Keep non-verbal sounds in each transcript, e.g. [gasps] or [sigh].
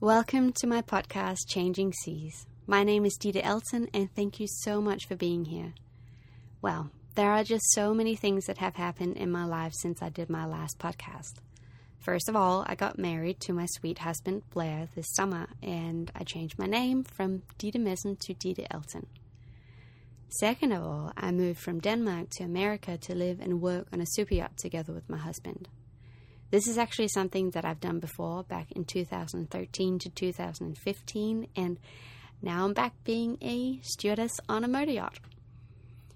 Welcome to my podcast, Changing Seas. My name is Dita Elton, and thank you so much for being here. Well, there are just so many things that have happened in my life since I did my last podcast. First of all, I got married to my sweet husband, Blair, this summer, and I changed my name from Dita Messen to Dita Elton. Second of all, I moved from Denmark to America to live and work on a super yacht together with my husband. This is actually something that I've done before back in 2013 to 2015, and now I'm back being a stewardess on a motor yacht.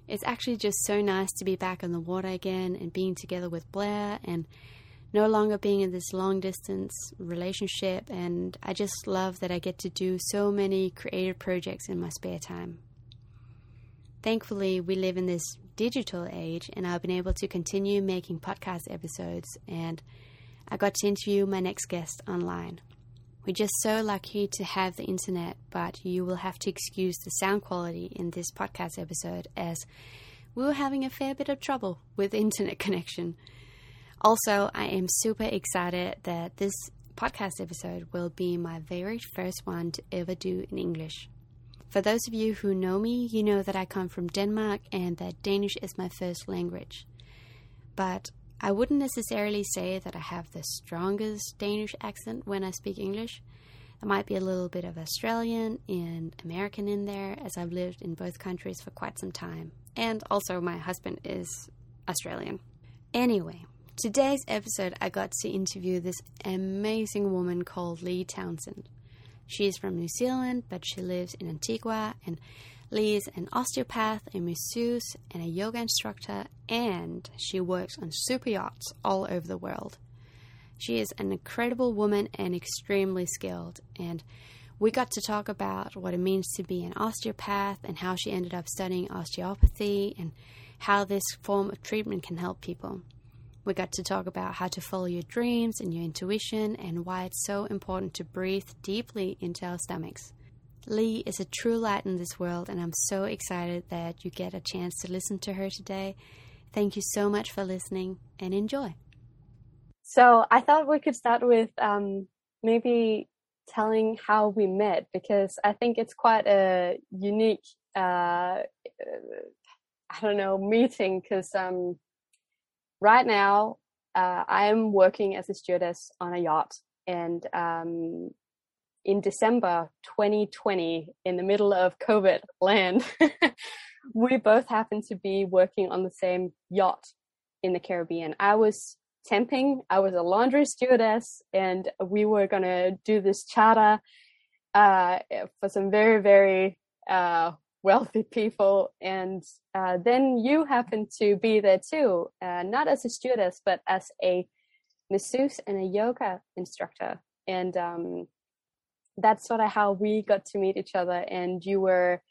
It's actually just so nice to be back on the water again and being together with Blair and no longer being in this long distance relationship. And I just love that I get to do so many creative projects in my spare time. Thankfully, we live in this digital age, and I've been able to continue making podcast episodes. And I got to interview my next guest online. We're just so lucky to have the internet, but you will have to excuse the sound quality in this podcast episode as we were having a fair bit of trouble with [laughs] internet connection. Also, I am super excited that this podcast episode will be my very first one to ever do in English. For those of you who know me, you know that I come from Denmark and that Danish is my first language. But I wouldn't necessarily say that I have the strongest Danish accent when I speak English. There might be a little bit of Australian and American in there, as I've lived in both countries for quite some time. And also, my husband is Australian. Anyway, today's episode, I got to interview this amazing woman called Lee Townsend. She is from New Zealand, but she lives in Antigua, and is an osteopath, a masseuse, and a yoga instructor, and she works on super yachts all over the world. She is an incredible woman and extremely skilled, and we got to talk about what it means to be an osteopath and how she ended up studying osteopathy and how this form of treatment can help people. We got to talk about how to follow your dreams and your intuition and why it's so important to breathe deeply into our stomachs. Lee is a true light in this world, and I'm so excited that you get a chance to listen to her today. Thank you so much for listening and enjoy. So, I thought we could start with um, maybe telling how we met because I think it's quite a unique, uh, I don't know, meeting because um, right now uh, I am working as a stewardess on a yacht, and um, in December 2020, in the middle of COVID land, [laughs] we both happened to be working on the same yacht in the Caribbean. I was temping, I was a laundry stewardess, and we were gonna do this charter uh, for some very, very uh, wealthy people. And uh, then you happen to be there too, uh, not as a stewardess, but as a masseuse and a yoga instructor. And um, that's sort of how we got to meet each other. And you were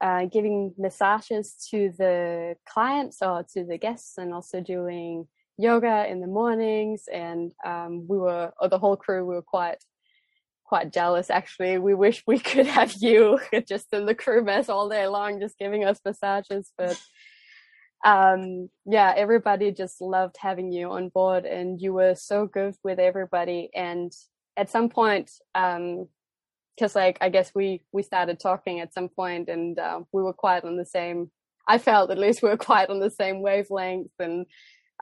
uh, giving massages to the clients or to the guests, and also doing yoga in the mornings. And um, we were, or the whole crew, we were quite quite jealous actually. We wish we could have you [laughs] just in the crew mess all day long, just giving us massages. But um, yeah, everybody just loved having you on board and you were so good with everybody. And at some point, um, cause like, I guess we, we started talking at some point and, uh, we were quite on the same, I felt at least we were quite on the same wavelength and,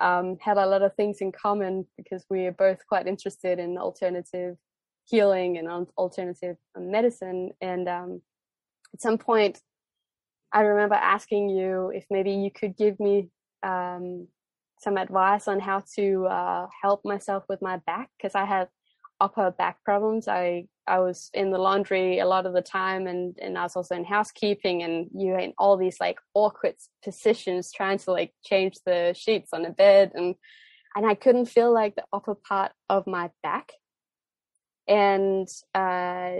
um, had a lot of things in common because we are both quite interested in alternative healing and alternative medicine. And um, at some point, I remember asking you if maybe you could give me um, some advice on how to uh, help myself with my back because I had upper back problems. I I was in the laundry a lot of the time, and and I was also in housekeeping, and you in all these like awkward positions trying to like change the sheets on the bed, and and I couldn't feel like the upper part of my back and uh,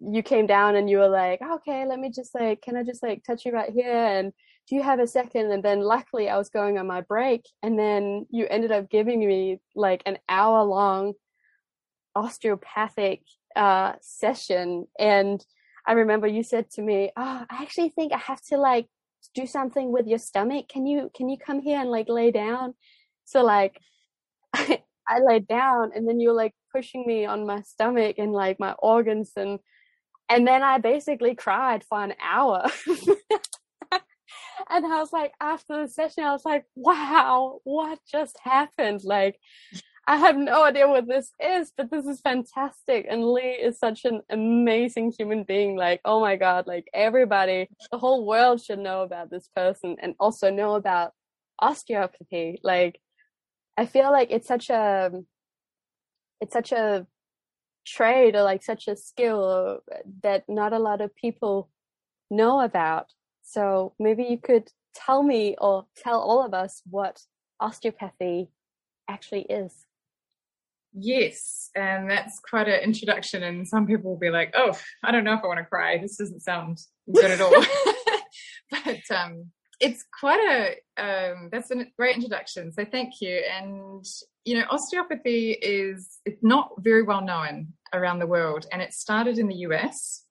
you came down and you were like, okay, let me just like, can I just like touch you right here? And do you have a second? And then luckily I was going on my break and then you ended up giving me like an hour long osteopathic uh, session. And I remember you said to me, oh, I actually think I have to like do something with your stomach. Can you, can you come here and like lay down? So like, I, [laughs] I laid down and then you were like pushing me on my stomach and like my organs and and then I basically cried for an hour. [laughs] and I was like, after the session, I was like, wow, what just happened? Like, I have no idea what this is, but this is fantastic. And Lee is such an amazing human being. Like, oh my God, like everybody, the whole world should know about this person and also know about osteopathy. Like, I feel like it's such a, it's such a trade or like such a skill that not a lot of people know about. So maybe you could tell me or tell all of us what osteopathy actually is. Yes, and that's quite an introduction. And some people will be like, "Oh, I don't know if I want to cry. This doesn't sound good at all." [laughs] [laughs] but um, it's quite a um, that's a great introduction. So thank you. And you know, osteopathy is it's not very well known around the world, and it started in the US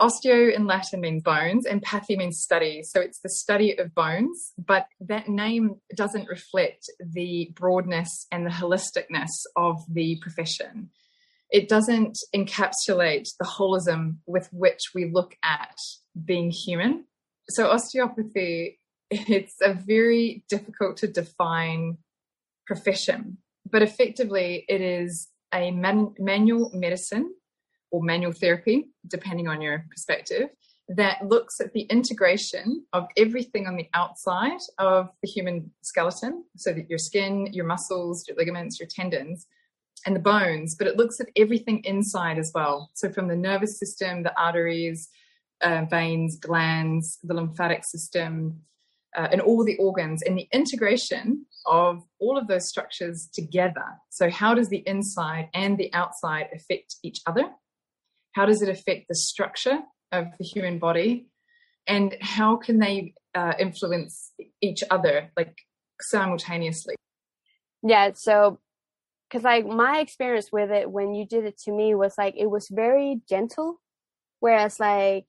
osteo in Latin means bones and pathy means study. So it's the study of bones, but that name doesn't reflect the broadness and the holisticness of the profession. It doesn't encapsulate the holism with which we look at being human. So osteopathy, it's a very difficult to define profession, but effectively it is a man- manual medicine or manual therapy, depending on your perspective, that looks at the integration of everything on the outside of the human skeleton, so that your skin, your muscles, your ligaments, your tendons, and the bones, but it looks at everything inside as well. So from the nervous system, the arteries, uh, veins, glands, the lymphatic system, uh, and all the organs, and the integration of all of those structures together. So, how does the inside and the outside affect each other? How does it affect the structure of the human body? And how can they uh, influence each other like simultaneously? Yeah, so because like my experience with it when you did it to me was like it was very gentle, whereas like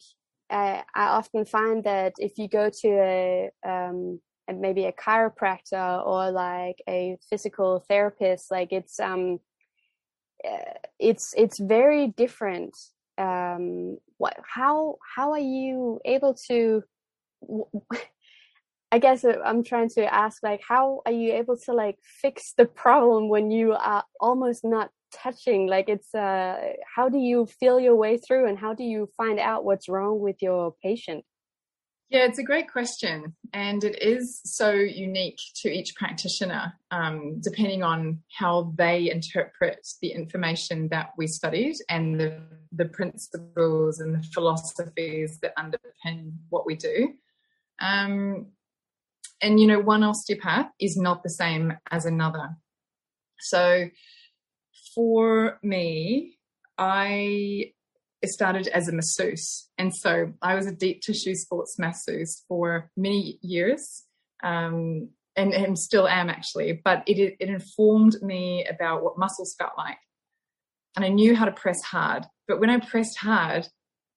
I, often find that if you go to a um, maybe a chiropractor or like a physical therapist, like it's um uh, it's it's very different um, what how how are you able to [laughs] I guess uh, I'm trying to ask like how are you able to like fix the problem when you are almost not touching like it's uh how do you feel your way through and how do you find out what's wrong with your patient yeah, it's a great question. And it is so unique to each practitioner, um, depending on how they interpret the information that we studied and the, the principles and the philosophies that underpin what we do. Um, and, you know, one osteopath is not the same as another. So for me, I started as a masseuse. And so I was a deep tissue sports masseuse for many years. Um, and, and still am actually, but it, it informed me about what muscles felt like. And I knew how to press hard. But when I pressed hard,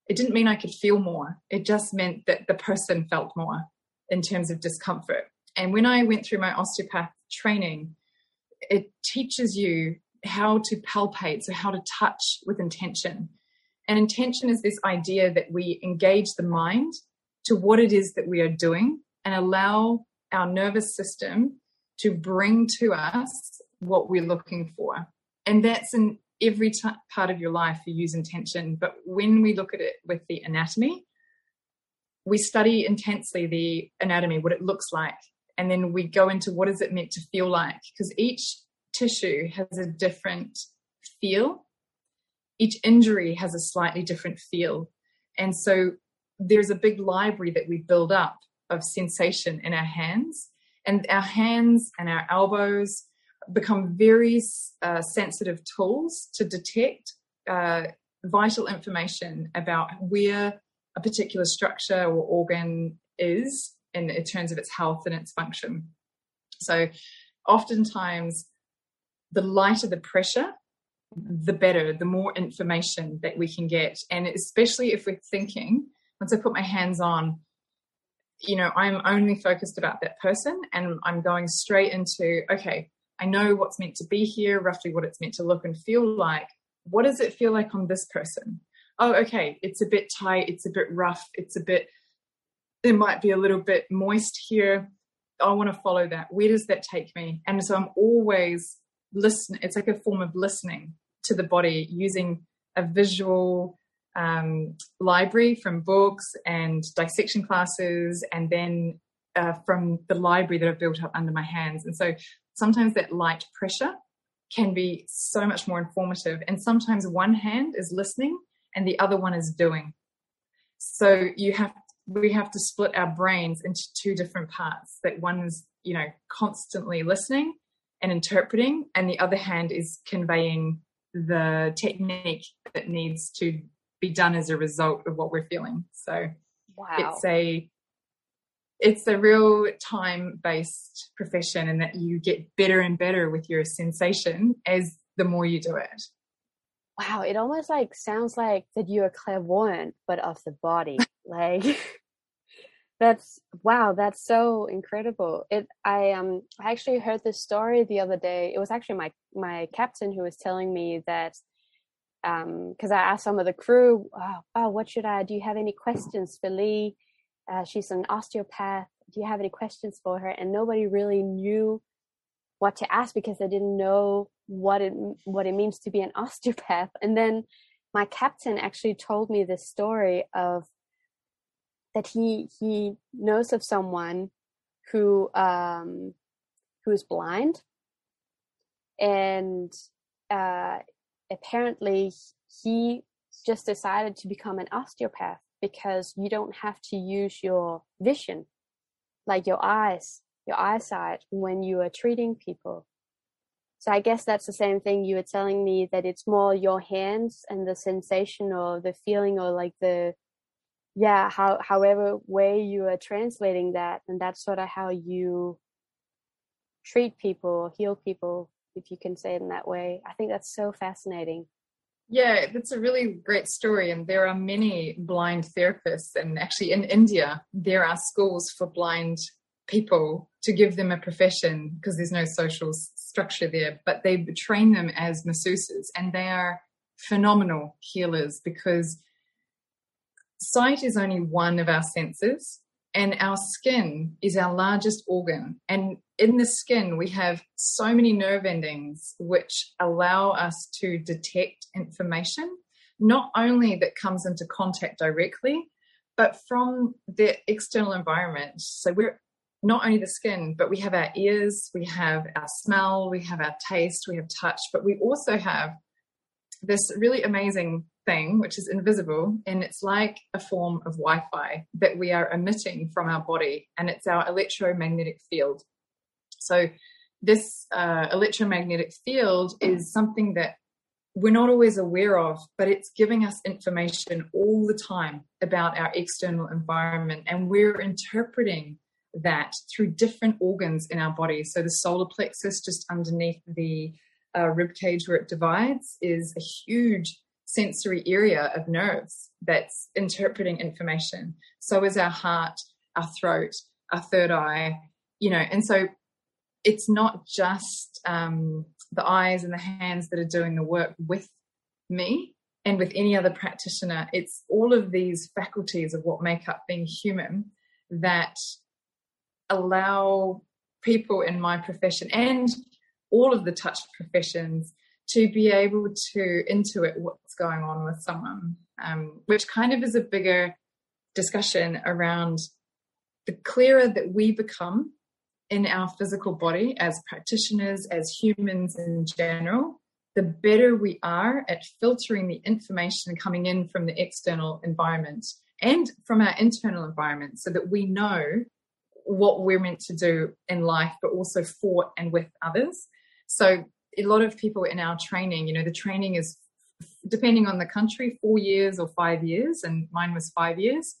it didn't mean I could feel more. It just meant that the person felt more in terms of discomfort. And when I went through my osteopath training, it teaches you how to palpate, so how to touch with intention and intention is this idea that we engage the mind to what it is that we are doing and allow our nervous system to bring to us what we're looking for. And that's in every t- part of your life you use intention. But when we look at it with the anatomy, we study intensely the anatomy, what it looks like. And then we go into what is it meant to feel like? Because each tissue has a different feel each injury has a slightly different feel. And so there's a big library that we build up of sensation in our hands. And our hands and our elbows become very uh, sensitive tools to detect uh, vital information about where a particular structure or organ is in, in terms of its health and its function. So, oftentimes, the lighter the pressure, the better, the more information that we can get. And especially if we're thinking, once I put my hands on, you know, I'm only focused about that person and I'm going straight into, okay, I know what's meant to be here, roughly what it's meant to look and feel like. What does it feel like on this person? Oh, okay, it's a bit tight, it's a bit rough, it's a bit, it might be a little bit moist here. I want to follow that. Where does that take me? And so I'm always listening. It's like a form of listening to the body using a visual um, library from books and dissection classes, and then uh, from the library that I've built up under my hands. And so sometimes that light pressure can be so much more informative. And sometimes one hand is listening and the other one is doing. So you have we have to split our brains into two different parts. That one is, you know, constantly listening and interpreting, and the other hand is conveying the technique that needs to be done as a result of what we're feeling. So wow. it's a it's a real time based profession and that you get better and better with your sensation as the more you do it. Wow, it almost like sounds like that you're clairvoyant but of the body. like [laughs] that's wow, that's so incredible. It I um I actually heard this story the other day. It was actually my my captain who was telling me that um because I asked some of the crew, oh, oh, what should I do you have any questions for Lee? Uh, she's an osteopath. Do you have any questions for her? And nobody really knew what to ask because they didn't know what it what it means to be an [laughs] osteopath. And then my captain actually told me this story of that he he knows of someone who um who is blind. And uh apparently he just decided to become an osteopath because you don't have to use your vision like your eyes your eyesight when you are treating people. So i guess that's the same thing you were telling me that it's more your hands and the sensation or the feeling or like the yeah how however way you are translating that and that's sort of how you treat people heal people if you can say it in that way. I think that's so fascinating. Yeah that's a really great story and there are many blind therapists and actually in india there are schools for blind people to give them a profession because there's no social structure there but they train them as masseuses and they are phenomenal healers because sight is only one of our senses, and our skin is our largest organ. And in the skin, we have so many nerve endings which allow us to detect information, not only that comes into contact directly, but from the external environment. So we're not only the skin, but we have our ears, we have our smell, we have our taste, we have touch, but we also have this really amazing thing, which is invisible, and it's like a form of Wi Fi that we are emitting from our body, and it's our electromagnetic field. So, this uh, electromagnetic field is something that we're not always aware of, but it's giving us information all the time about our external environment, and we're interpreting that through different organs in our body. So, the solar plexus, just underneath the uh, rib cage where it divides, is a huge sensory area of nerves that's interpreting information. So is our heart, our throat, our third eye, you know, and so it's not just um, the eyes and the hands that are doing the work with me and with any other practitioner. It's all of these faculties of what make up being human that allow people in my profession and all of the touch professions to be able to intuit what's going on with someone, um, which kind of is a bigger discussion around the clearer that we become in our physical body as practitioners, as humans in general, the better we are at filtering the information coming in from the external environment and from our internal environment so that we know what we're meant to do in life, but also for and with others. So a lot of people in our training, you know, the training is depending on the country, four years or five years, and mine was five years.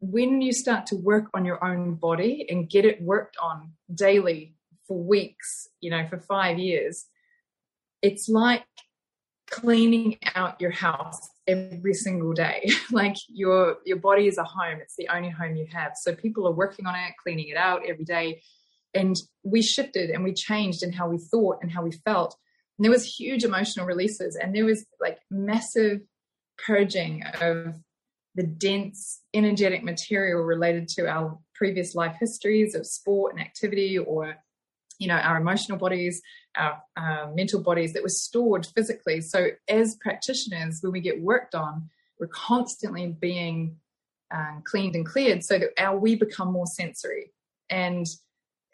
When you start to work on your own body and get it worked on daily for weeks, you know, for five years, it's like cleaning out your house every single day. [laughs] like your your body is a home; it's the only home you have. So people are working on it, cleaning it out every day and we shifted and we changed in how we thought and how we felt. And there was huge emotional releases and there was like massive purging of the dense energetic material related to our previous life histories of sport and activity or you know our emotional bodies our mental bodies that were stored physically so as practitioners when we get worked on we're constantly being um, cleaned and cleared so that our we become more sensory and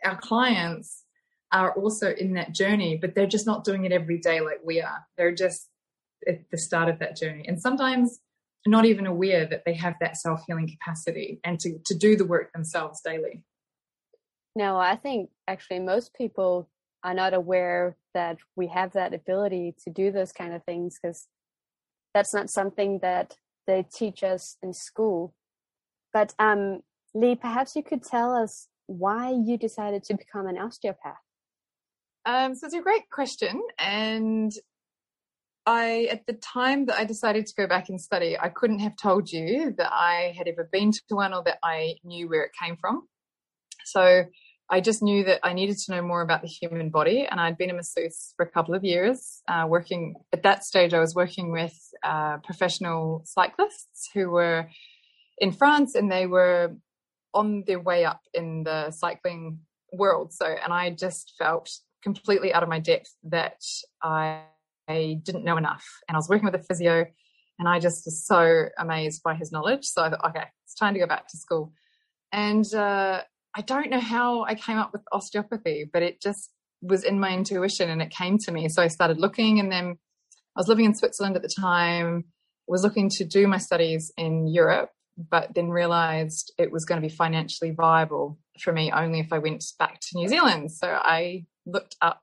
our clients are also in that journey but they're just not doing it every day like we are. They're just at the start of that journey. And sometimes not even aware that they have that self-healing capacity and to, to do the work themselves daily. No i think actually most people are not aware that we have that ability to do those kind of things because that's not something that they teach us in school. But um, Lee, perhaps you could tell us why you decided to become an osteopath. Um, so it's a great question, and I, at the time that I decided to go back and study, I couldn't have told you that I had ever been to one or that I knew where it came from. So I just knew that I needed to know more about the human body, and I'd been a masseuse for a couple of years, uh, working at that stage. I was working with uh, professional cyclists who were in France and they were on their way up in the cycling world. So, and I just felt completely out of my depth that I, I didn't know enough. And I was working with a physio and I just was so amazed by his knowledge. So I thought, okay, it's time to go back to school. And uh, I don't know how I came up with osteopathy, but it just was in my intuition and it came to me. So I started looking and then I was living in Switzerland at the time, was looking to do my studies in Europe but then realized it was going to be financially viable for me only if I went back to New Zealand. So I looked up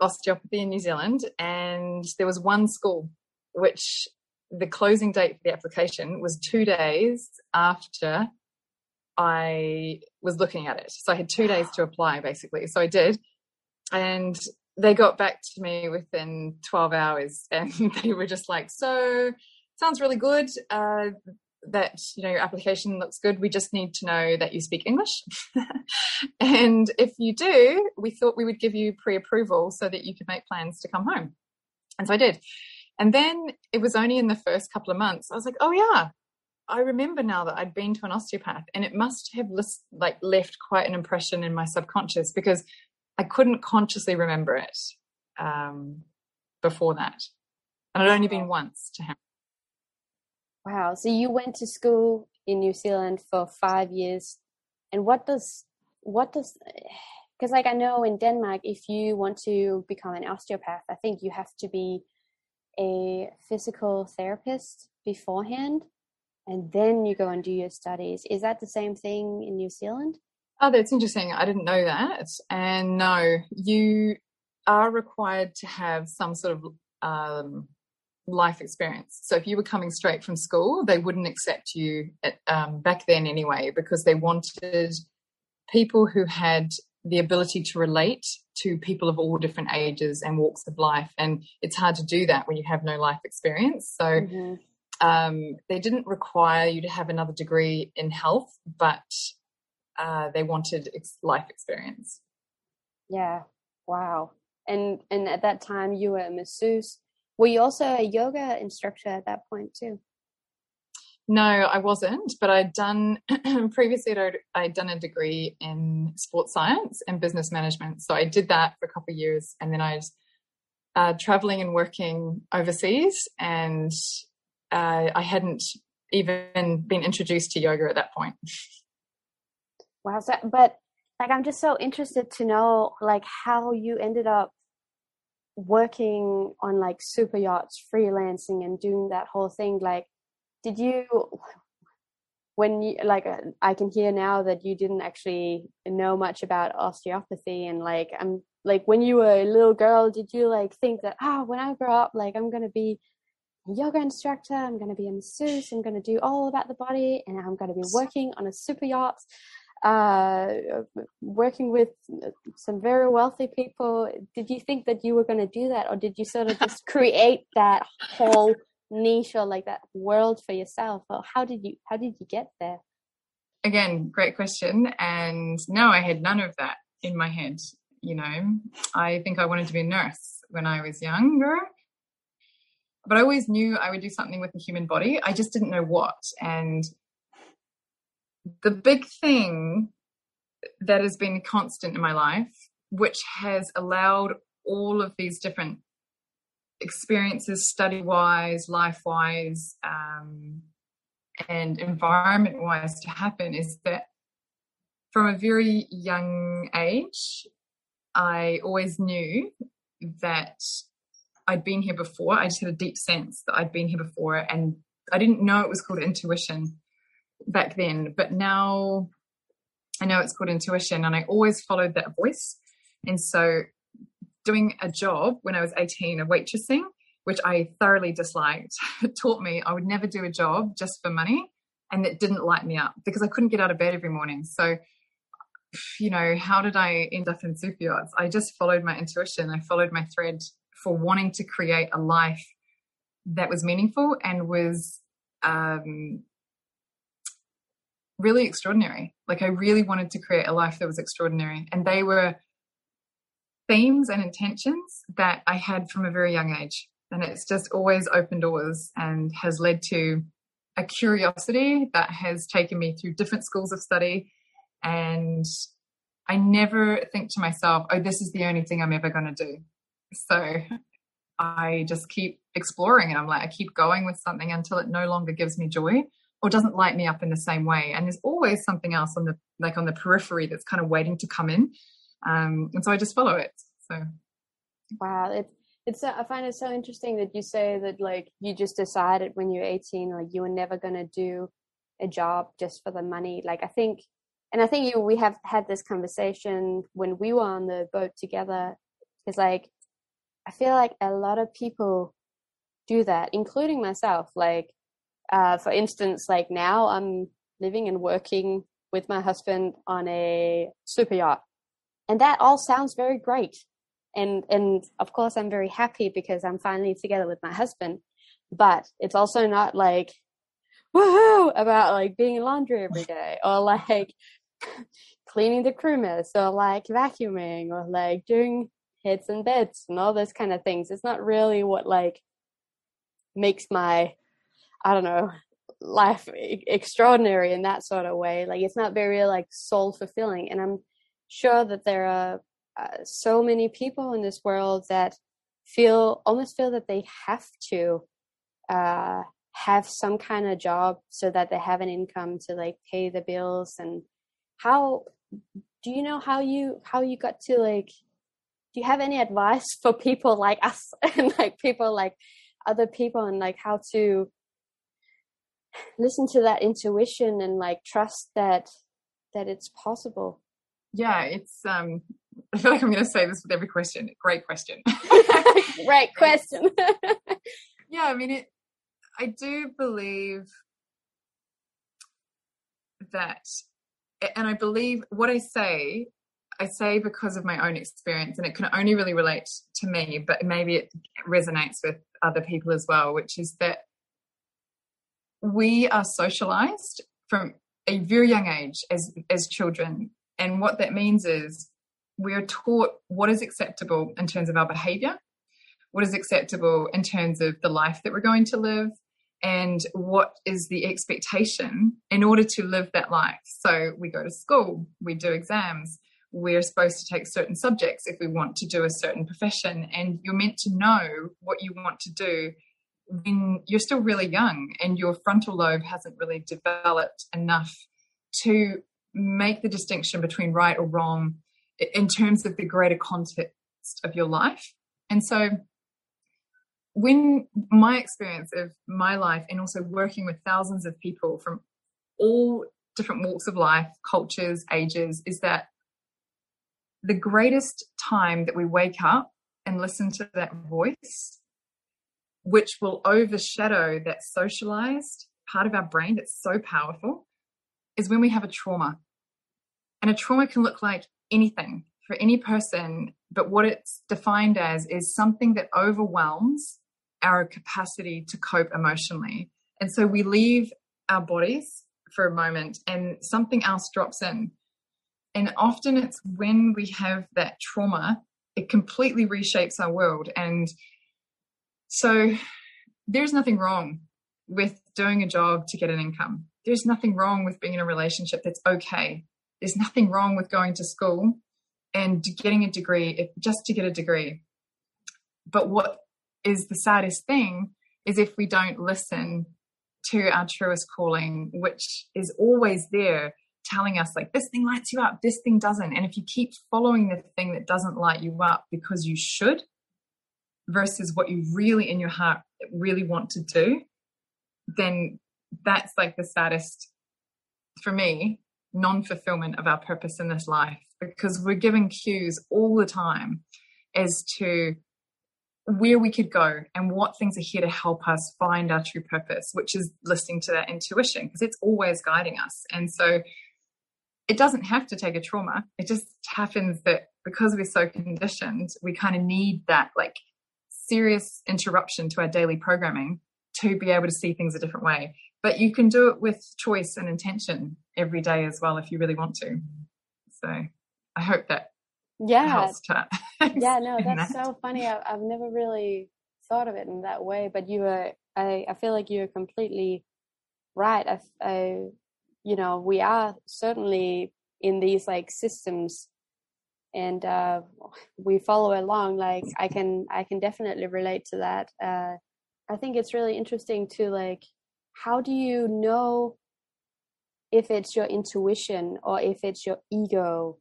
osteopathy in New Zealand, and there was one school which the closing date for the application was two days after I was looking at it. So I had two days to apply basically. So I did. And they got back to me within 12 hours [laughs] and they were just like, so sounds really good. Uh, that you know your application looks good we just need to know that you speak english. [laughs] And if you do we thought we would give you pre-approval so that you could make plans to come home. And so i did. And then it was only in the first couple of months i was like oh yeah i remember now that i'd been to an osteopath and it must have list, like left quite an impression in my subconscious because i couldn't consciously remember it um, before that. And i'd only been once to him Wow. So you went to school in New Zealand for five years. And what does, what does, [sighs] because like I know in Denmark, if you want to become an osteopath, I think you have to be a physical therapist beforehand and then you go and do your studies. Is that the same thing in New Zealand? Oh, that's interesting. I didn't know that. And no, you are required to have some sort of um, life experience. So if you were coming straight from school, they wouldn't accept you at, um, back then anyway, because they wanted people who had the ability to relate to people of all different ages and walks of life. And it's hard to do that when you have no life experience. So mm-hmm. um, they didn't require you to have another degree in health, but uh, they wanted ex- life experience. Yeah. Wow. And and at that time you were a masseuse were you also a yoga instructor at that point too? No, I wasn't, but I'd done [clears throat] previously. I'd, I'd, done a degree in sports science and business management, so I did that for a couple of years, and then I was uh, traveling and working overseas, and uh, I hadn't even been introduced to yoga at that point. Wow, so, but like I'm just so interested to know like how you ended up working on like super yachts, freelancing and doing that whole thing, like, did you, when you, like, uh, I can hear now that you didn't actually know much about osteopathy and like, I'm like, when you were a little girl, did you like think that, ah, oh, when I grow up, like, I'm going to be a yoga instructor, I'm going to be a masseuse, I'm going to do all about the body and I'm going to be working on a super yacht uh, working with some very wealthy people. Did you think that you were going to do that, or did you sort of just [laughs] create that whole niche or like that world for yourself? Or how did you how did you get there? Again, great question. And no, I had none of that. in my head. You know, I think I wanted to be a nurse when I was younger, but I always knew I would do something with the human body. I just didn't know what. And the big thing that has been constant in my life, which has allowed all of these different experiences, study wise, life wise, um, and environment wise, to happen, is that from a very young age, I always knew that I'd been here before. I just had a deep sense that I'd been here before, and I didn't know it was called intuition back then, but now I know it's called intuition, and I always followed that voice. And so, doing a job when I was 18 of waitressing, which I thoroughly disliked, [laughs] taught me I would never do a job just for money, and it didn't light me up because I couldn't get out of bed every morning. So, you know, how did I end up in super yachts? I just followed my intuition. I followed my thread for wanting to create a life that was meaningful and was um, really extraordinary. Like I really wanted to create a life that was extraordinary. And they were themes and intentions that I had from a very young age. And it's just always opened doors and has led to a curiosity that has taken me through different schools of study. And I never think to myself, oh, this is the only thing I'm ever going to do. So I just keep exploring and I'm like, I keep going with something until it no longer gives me joy or doesn't light me up in the same way. And there's always something else on the like on the periphery that's kind of waiting to come in. Um, and so I just follow it. So wow, it's it's so, I find it so interesting that you say that like you just decided when you're 18 like you were never gonna do a job just for the money. Like I think, and I think you we have had this conversation when we were on the boat together. It's like I feel like a lot of people do that, including myself. Like uh, for instance, like now I'm living and working with my husband on a super yacht, and that all sounds very great. And and of course, I'm very happy because I'm finally together with my husband. But it's also not like woohoo about like being in laundry every [laughs] day or like [laughs] cleaning the crew mess or like vacuuming or like doing heads and beds and all those kind of things. It's not really what like makes my I don't know, life extraordinary in that sort of way. Like it's not very like soul fulfilling. And I'm sure that there are uh, so many people in this world that feel almost feel that they have to uh, have some kind of job so that they have an income to like pay the bills. And how do you know how you how you got to like? Do you have any advice [laughs] for people like us [laughs] and like people like other people and like how to listen to that intuition and like trust that that it's possible. Yeah it's um [laughs] i feel like i'm going to say this with every question. Great question. [laughs] Great [laughs] question. yeah i mean it i do believe that and i believe what i say i say because of my own experience and it can only really relate to me but maybe it resonates with other people as well which is that we are socialized from a very young age as as children. And what that means is we're taught what is acceptable in terms of our behavior what is acceptable in terms of the life that we're going to live and what is the expectation in order to live that life. So we go to school we do exams we're supposed to take certain subjects if we want to do a certain profession and you're meant to know what you want to do when you're still really young and your frontal lobe hasn't really developed enough to make the distinction between right or wrong in terms of the greater context of your life. And so, when my experience of my life and also working with thousands of people from all different walks of life, cultures, ages, is that the greatest time that we wake up and listen to that voice which will overshadow that socialized part of our brain that's so powerful, is when we have a trauma. And a trauma can look like anything for any person, but what it's defined as is something that overwhelms our capacity to cope emotionally. And so we leave our bodies for a moment and something else drops in. And often it's when we have that trauma, it completely reshapes our world. And so there's nothing wrong with doing a job to get an income. There's nothing wrong with being in a relationship that's okay. There's nothing wrong with going to school and getting a degree just to get a degree. But what is the saddest thing is if we don't listen to our truest calling, which is always there telling us like this thing lights you up, this thing doesn't. And if you keep following the thing that doesn't light you up because you should versus what you really in your heart really want to do, then that's like the saddest for me non-fulfillment of our purpose in this life because we're giving cues all the time as to where we could go and what things are here to help us find our true purpose, which is listening to that intuition because it's always guiding us. And so it doesn't have to take a trauma. It just happens that because we're so conditioned, we kind of need that like serious interruption to our daily programming to be able to see things a different way. But you can do it with choice and intention every day as well if you really want to. So I hope that yeah [laughs] yeah no that's that. so funny I, have never really thought of it in that way but you were i i feel like you're completely right I, I you know we are certainly in these like systems and uh we follow along like i can i can definitely relate to that uh i think it's really interesting to like how do you know if it's your intuition or if it's your ego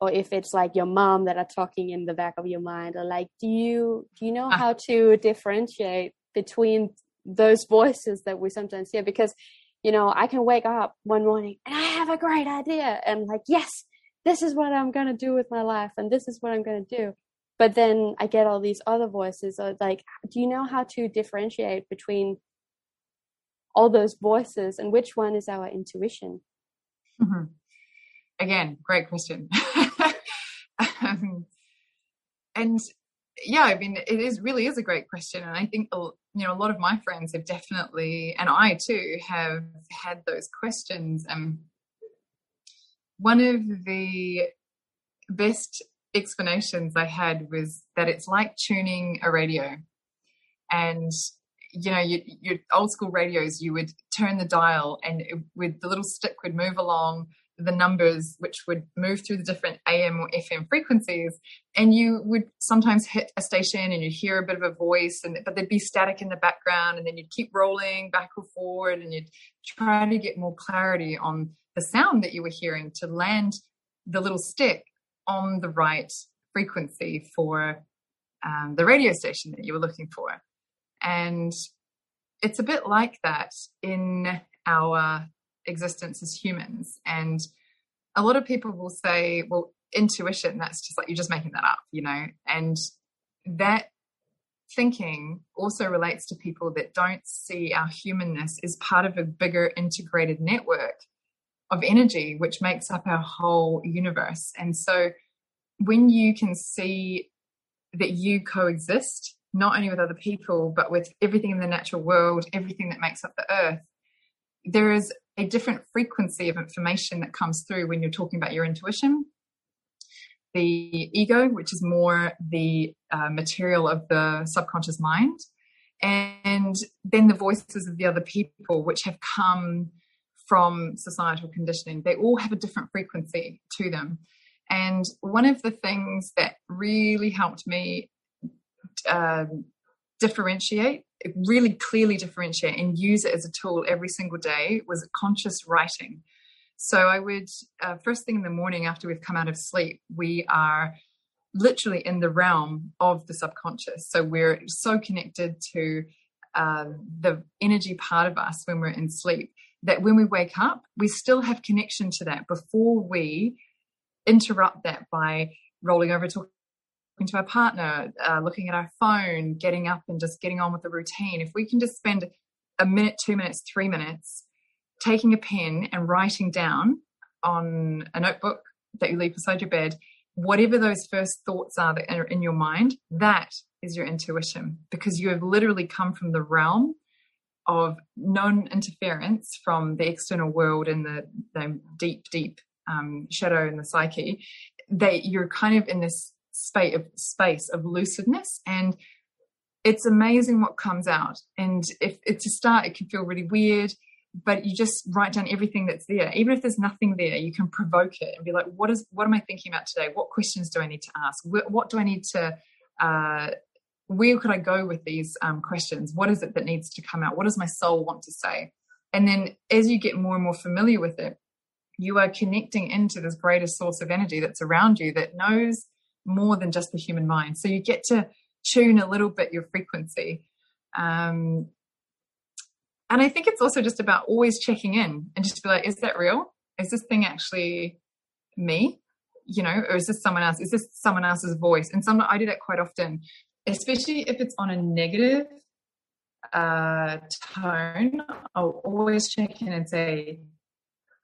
or if it's like your mom that are talking in the back of your mind or like do you do you know ah. how to differentiate between those voices that we sometimes hear because you know i can wake up one morning and i have a great idea and like yes this is what i'm going to do with my life and this is what i'm going to do but then i get all these other voices like do you know how to differentiate between all those voices and which one is our intuition mm-hmm. again great question [laughs] um, and yeah, I mean, it is really is a great question, and I think you know a lot of my friends have definitely, and I too have had those questions. Um, one of the best explanations I had was that it's like tuning a radio, and you know, you, your old school radios, you would turn the dial, and it, with the little stick would move along the numbers which would move through the different AM or FM frequencies. And you would sometimes hit a station and you'd hear a bit of a voice, and but there'd be static in the background, and then you'd keep rolling back or forward, and you'd try to get more clarity on the sound that you were hearing to land the little stick on the right frequency for um, the radio station that you were looking for. And it's a bit like that in our existence as humans. And a lot of people will say, well, intuition, that's just like you're just making that up, you know? And that thinking also relates to people that don't see our humanness as part of a bigger integrated network of energy, which makes up our whole universe. And so when you can see that you coexist, not only with other people, but with everything in the natural world, everything that makes up the earth, there is a different frequency of information that comes through when you're talking about your intuition. The ego, which is more the uh, material of the subconscious mind, and then the voices of the other people, which have come from societal conditioning. They all have a different frequency to them. And one of the things that really helped me um, differentiate really clearly differentiate and use it as a tool every single day was conscious writing. So I would, uh, first thing in the morning after we've come out of sleep, we are literally in the realm of the subconscious. So we're so connected to uh, the energy part of us when we're in sleep that when we wake up, we still have connection to that before we interrupt that by rolling over talking to our partner, uh, looking at our phone, getting up and just getting on with the routine, if we can just spend a minute, two minutes, three minutes taking a pen and writing down on a notebook that you leave beside your bed, whatever those first thoughts are that are in your mind, that is your intuition because you have literally come from the realm of non interference from the external world and the, the deep, deep um, shadow in the psyche, that you're kind of in this space of space of lucidness and it's amazing what comes out. And if it's a start, it can feel really weird, but you just write down everything that's there. Even if there's nothing there, you can provoke it and be like, what is, what am I thinking about today? What questions do I need to ask? What, what do I need to, uh, where could I go with these um, questions? What is it that needs to come out? What does my soul want to say? And then as you get more and more familiar with it, you are connecting into this greater source of energy that's around you that knows more than just the human mind. So you get to tune a little bit your frequency. Um, and I think it's also just about always checking in and just be like, is that real? Is this thing actually me? You know, or is this someone else? Is this someone else's voice? And some I do that quite often, especially if it's on a negative uh, tone. I'll always check in and say,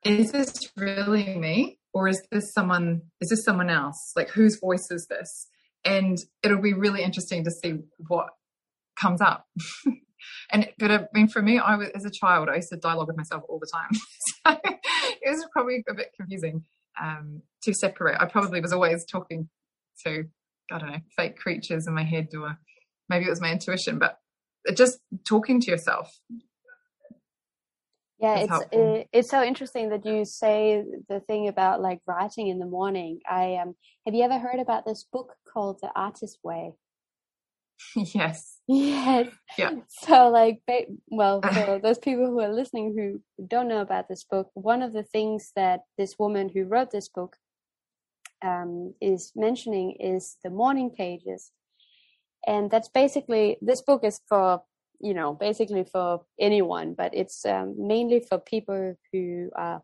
is this really me? Or is this someone, is this someone else? Like whose voice is this? and it'll be really interesting to see what comes up. [laughs] and but I mean, for me, I was as a child, I used to dialogue with myself all the time, [laughs] so it was probably a bit confusing um, to separate. I probably was always talking to I don't know fake creatures in my head, or maybe it was my intuition, but just talking to yourself yeah it's it, it's so interesting that you say the thing about like writing in the morning. I um have you ever heard about this book called the artist way? [laughs] Yes. Yes. Yeah. [laughs] So like well [laughs] for those people who are listening who don't know about this book one of the things that this woman who wrote this book um, is mentioning is the morning pages and that's basically this book is for you know, basically for anyone, but it's um, mainly for people who are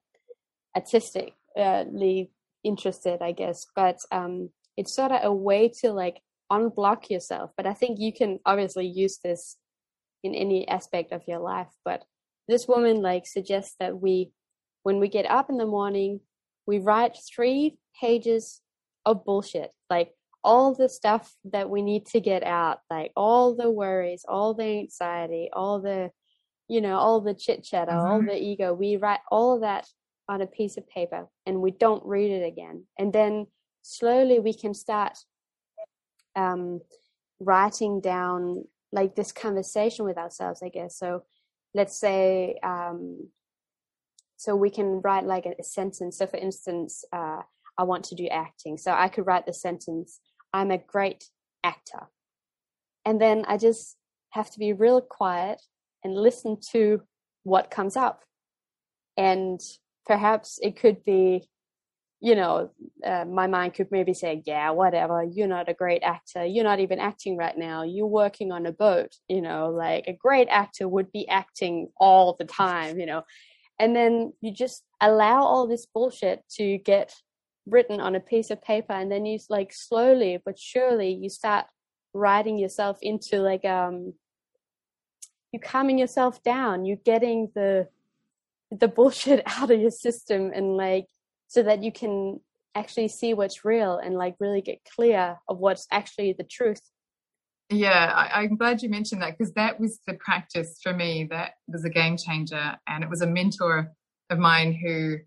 artistically interested, I guess. But um, it's sort of a way to like unblock yourself. But I think you can obviously use this in any aspect of your life. But this woman like suggests that we, when we get up in the morning, we write three pages of bullshit, like all the stuff that we need to get out, like all the worries, all the anxiety, all the, you know, all the chit chatter, mm-hmm. all the ego, we write all of that on a piece of paper and we don't read it again. And then slowly we can start um, writing down like this conversation with ourselves, I guess. So let's say, um, so we can write like a, a sentence. So for instance, uh, I want to do acting. So I could write the sentence, I'm a great actor. And then I just have to be real quiet and listen to what comes up. And perhaps it could be, you know, uh, my mind could maybe say, yeah, whatever, you're not a great actor. You're not even acting right now. You're working on a boat, you know, like a great actor would be acting all the time, you know. And then you just allow all this bullshit to get written on a piece of paper and then you like slowly but surely you start writing yourself into like um you calming yourself down. You're getting the the bullshit [laughs] out of your system and like so that you can actually see what's real and like really get clear of what's actually the truth yeah I, am glad you mentioned that because that was the practice for me that was a game changer and it was a mentor of mine who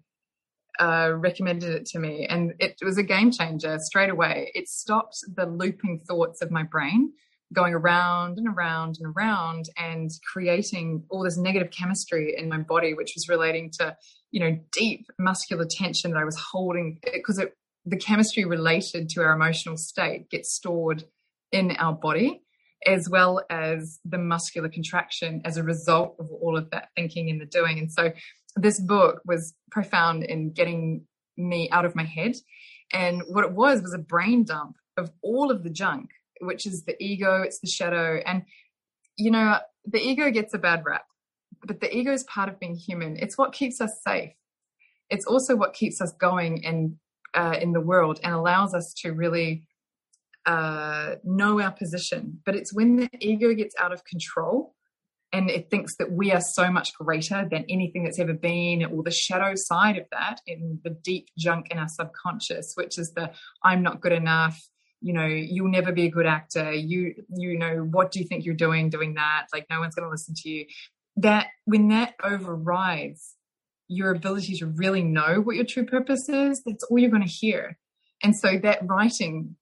uh, recommended it to me, and it was a game changer straight away. It stopped the looping thoughts of my brain going around and around and around and creating all this negative chemistry in my body, which was relating to, you know, deep muscular tension that I was holding because the chemistry related to our emotional state gets stored in our body as well as the muscular contraction as a result of all of that thinking and the doing. And so this book was profound in getting me out of my head. And what it was was a brain dump of all of the junk, which is the ego, it's the shadow. And, you know, the ego gets a bad rap, but the ego is part of being human. It's what keeps us safe. It's also what keeps us going in, uh, in the world and allows us to really uh, know our position. But it's when the ego gets out of control and it thinks that we are so much greater than anything that's ever been or the shadow side of that in the deep junk in our subconscious which is the i'm not good enough you know you'll never be a good actor you you know what do you think you're doing doing that like no one's going to listen to you that when that overrides your ability to really know what your true purpose is, that's all you're going to hear. And so that writing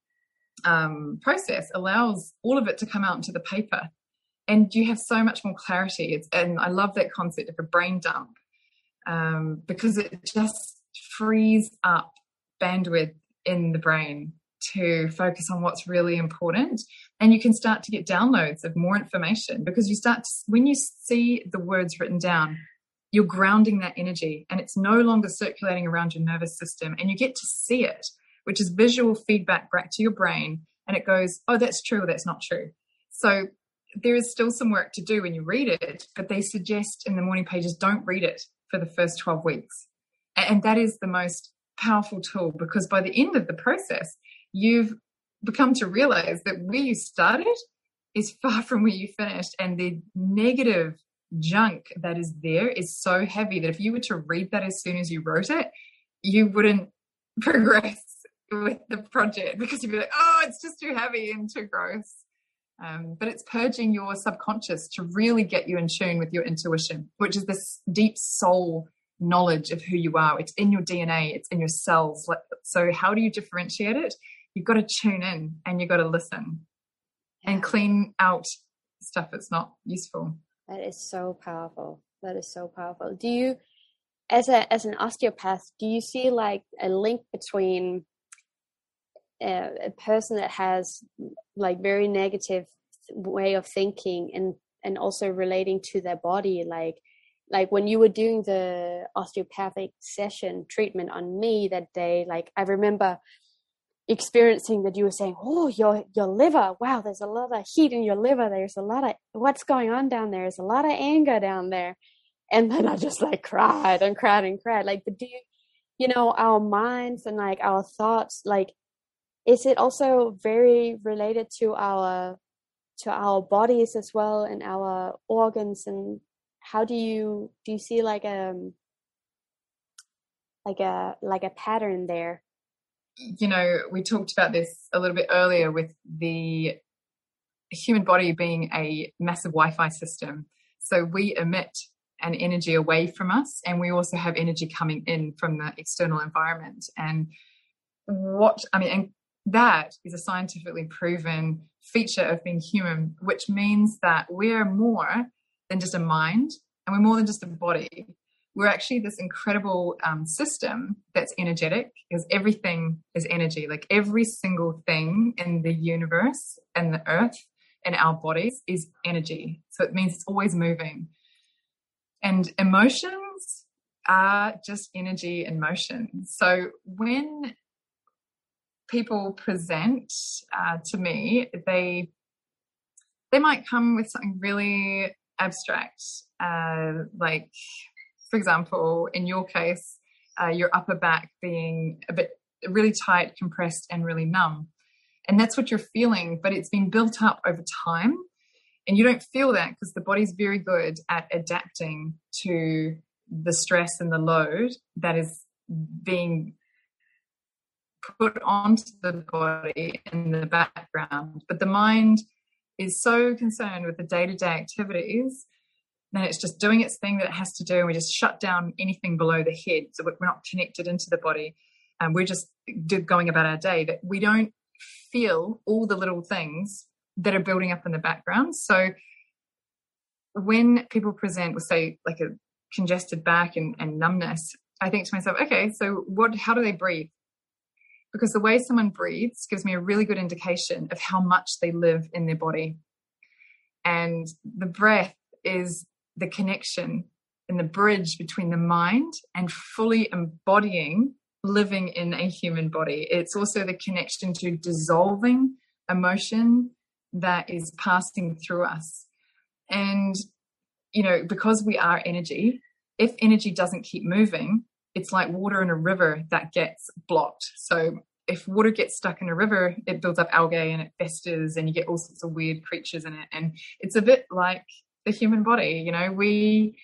um, process allows all of it to come out into the paper. And you have so much more clarity. It's, and I love that concept of a brain dump um, because it just frees up bandwidth in the brain to focus on what's really important and you can start to get downloads of more information because you start to, when you see the words written down you're grounding that energy and it's no longer circulating around your nervous system and you get to see it which is visual feedback back to your brain and it goes oh that's true that's not true. So there is still some work to do when you read it but they suggest in the morning pages don't read it for the first 12 weeks. And that is the most powerful tool because by the end of the process you've become to realize that where you started is [laughs] far from where you finished and the negative junk that is there is so heavy that if you were to read that as soon as you wrote it you wouldn't [laughs] progress with the project because you'd be like oh it's just too heavy and too gross um, but it's purging your subconscious to really get you in tune with your intuition which is this deep soul knowledge of who you are it's in your dna it's in your cells so how do you differentiate it you've got to tune in and you've got to listen yeah. and clean out stuff that's not useful. That is so powerful. That is so powerful. Do you, as a as an osteopath, do you see like a link between a, person that has like very negative way of thinking and and also relating to their body, like like when you were doing the osteopathic session treatment on me that day, like I remember experiencing that you were saying, "Oh, your your liver. Wow, there's a lot of heat in your liver. There's a lot of what's going on down there. There's a lot of anger down there." And then I just like cried and cried and cried. Like, but do you, you know, our minds and like our thoughts, like, is it also very related to our to our bodies as well and our organs and how do you do you see like a um, like a like a pattern there you know, we talked about this a little bit earlier with the human body being a massive Wi Fi system. So we emit an energy away from us, and we also have energy coming in from the external environment. And what I mean, and that is a scientifically proven feature of being human, which means that we're more than just a mind and we're more than just a body. We're actually this incredible um, system that's energetic because everything is energy. Like every single thing in the universe and the earth and our bodies is energy. So it means it's always moving. And emotions are just energy and motion. So when people present uh, to me they they might come with something really abstract uh, like for example, in your case, uh, your upper back being a bit really tight, compressed, and really numb. And that's what you're feeling, but it's been built up over time. And you don't feel that because the body's very good at adapting to the stress and the load that is being put onto the body in the background. But the mind is so concerned with the day to day activities then it's just doing its thing that it has to do and we just shut down anything below the head so we're not connected into the body and we're just going about our day that we don't feel all the little things that are building up in the background so when people present with say like a congested back and, and numbness i think to myself okay so what how do they breathe because the way someone breathes gives me a really good indication of how much they live in their body and the breath is the connection and the bridge between the mind and fully embodying living in a human body. It's also the connection to dissolving emotion that is passing through us. And, you know, because we are energy, if energy doesn't keep moving, it's like water in a river that gets blocked. So if water gets stuck in a river, it builds up algae and it festers and you get all sorts of weird creatures in it. And it's a bit like the human body. You know, we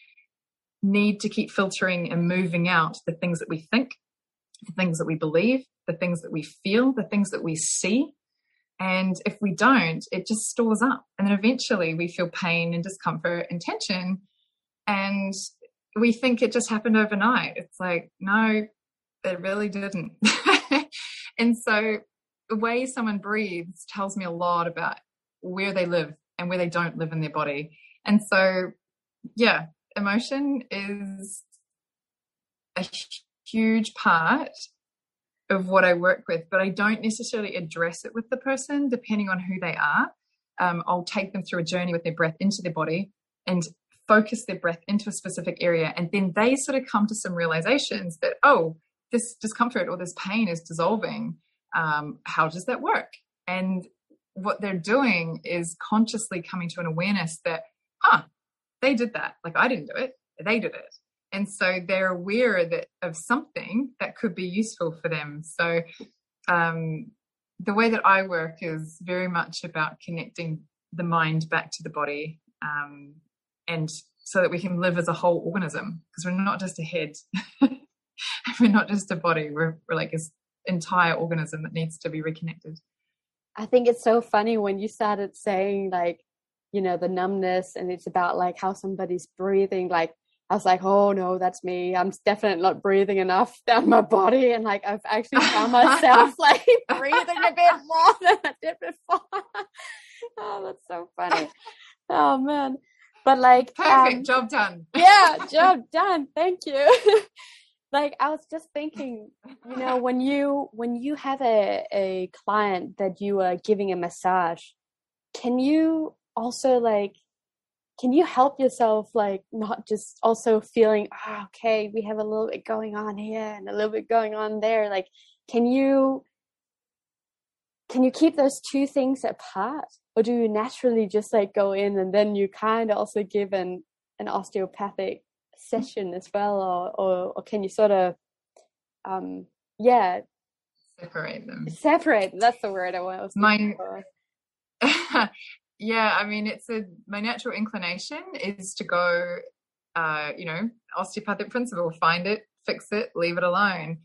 need to keep filtering and moving out the things that we think, the things that we believe, the things that we feel, the things that we see. And if we don't, it just stores up. And then eventually we feel pain and discomfort and tension. And we think it just happened overnight. It's like, no, it really didn't. [laughs] and so the way someone breathes tells me a lot about where they live and where they don't live in their body. And so, yeah, emotion is a huge part of what I work with, but I don't necessarily address it with the person depending on who they are. Um, I'll take them through a journey with their breath into their body and focus their breath into a specific area. And then they sort of come to some realizations that, oh, this discomfort or this pain is dissolving. Um, how does that work? And what they're doing is consciously coming to an awareness that, huh, they did that. Like I didn't do it, they did it. And so they're aware that of something that could be useful for them. So um, the way that I work is very much about connecting the mind back to the body um, and so that we can live as a whole organism because we're not just a head [laughs] we're not just a body we're, we're like this entire organism that needs to be reconnected i think it's so funny when you started saying like you know the numbness and it's about like how somebody's breathing like I was like, oh no, that's me. I'm definitely not breathing enough down my body. And like, I've actually found myself [laughs] like breathing a bit more than I did before. [laughs] oh, that's so funny. Oh man. But like, perfect um, job done. yeah, [laughs] job done. Thank you. [laughs] like I was just thinking, you know, when you when you have a a client that you are giving a massage, can you also like can you help yourself like not just also feeling oh, okay we have a little bit going on here and a little bit going on there like can you can you keep those two things apart or do you naturally just like go in and then you kind of also give an an osteopathic session as well or or, or can you sort of um yeah. Separate them. Separate that's the word i was mine [laughs] yeah i mean it's a my natural inclination is to go uh you know osteopathic principle find it fix it leave it alone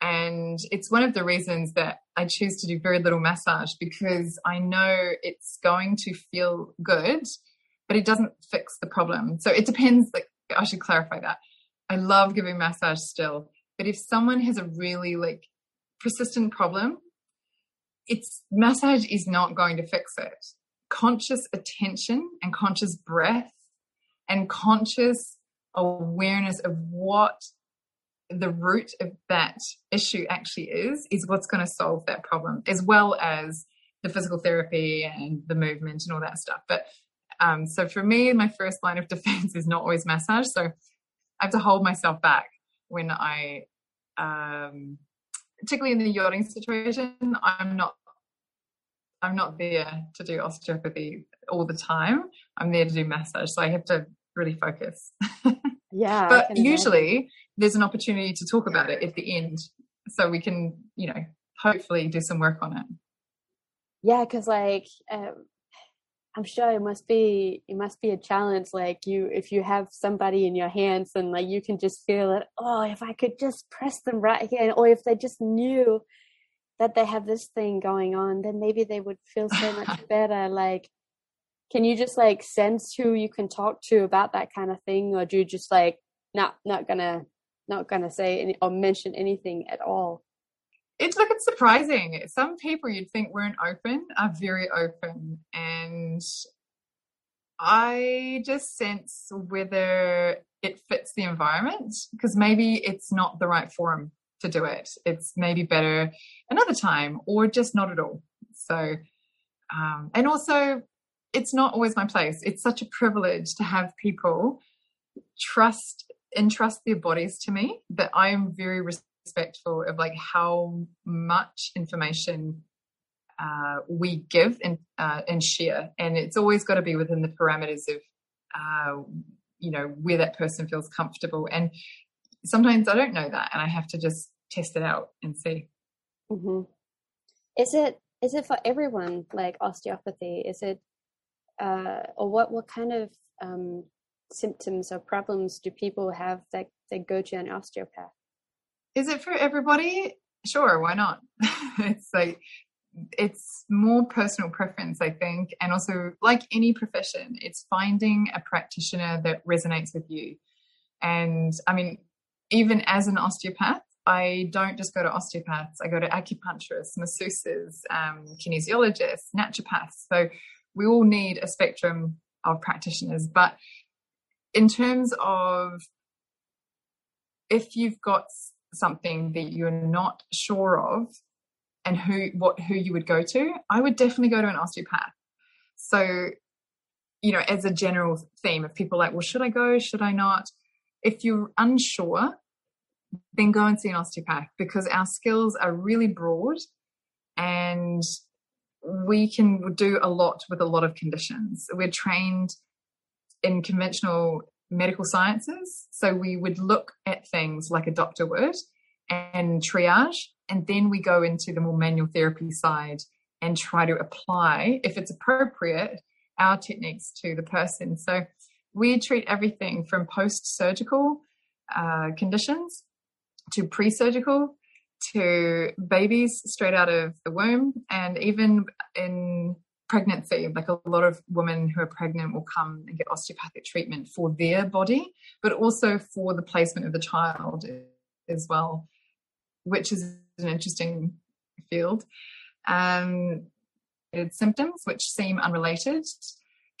and it's one of the reasons that I choose to do very little massage because I know it's going to feel good, but it doesn't fix the problem. So it depends. Like, I should clarify that. I love giving massage still, but if someone has a really like persistent problem, it's massage is not going to fix it. Conscious attention and conscious breath and conscious awareness of what the root of that issue actually is, is what's going to solve that problem, as well as the physical therapy and the movement and all that stuff. But um, so for me, my first line of [laughs] defense is not always massage. So I have to hold myself back when I, um, particularly in the yachting situation, I'm not. I'm not there to do osteopathy all the time. I'm there to do massage. So I have to really focus. [laughs] Yeah. but usually there's an opportunity to talk about it at the end so we can, you know, hopefully do some work on it. Yeah, because like um, I'm sure it must be it must be a challenge. Like you, if you have somebody in your hands and like you can just feel it. Oh, if I could just press them right here, or if they just knew that they have this thing going on, then maybe they would feel so much [laughs] better. Like can you just like sense who you can talk to about that kind of thing or do you just like not not gonna not gonna say any, or mention anything at all? It's like it's surprising. Some people you'd think weren't open are very open and i just sense whether it fits the environment because maybe it's not the right forum to do it. It's maybe better another time or just not at all. So um, and also it's not always my place. It's such a privilege to have people trust entrust their bodies to me that I am very respectful of like how much information uh, we give and uh, and share, and it's always got to be within the parameters of uh, you know where that person feels comfortable. And sometimes I don't know that, and I have to just test it out and see. Mm-hmm. Is it is it for everyone like osteopathy? Is it uh, or what what kind of um, symptoms or problems do people have that they go to an osteopath? Is it for everybody? Sure, why not? [laughs] it's like it's more personal preference, I think, and also like any profession, it's finding a practitioner that resonates with you. And I mean, even as an osteopath, I don't just go to osteopaths. I go to acupuncturists, masseuses, um, kinesiologists, naturopaths. So we all need a spectrum of practitioners. But in terms of if you've got something that you're not sure of and who what who you would go to, I would definitely go to an osteopath. So, you know, as a general theme of people like, well, should I go? Should I not? If you're unsure, then go and see an osteopath because our skills are really broad and we can do a lot with a lot of conditions. We're trained in conventional medical sciences. So we would look at things like a doctor would and triage, and then we go into the more manual therapy side and try to apply, if it's appropriate, our techniques to the person. So we treat everything from post surgical uh, conditions to pre surgical to babies straight out of the womb and even in pregnancy like a lot of women who are pregnant will come and get osteopathic treatment for their body but also for the placement of the child as well which is an interesting field um, symptoms which seem unrelated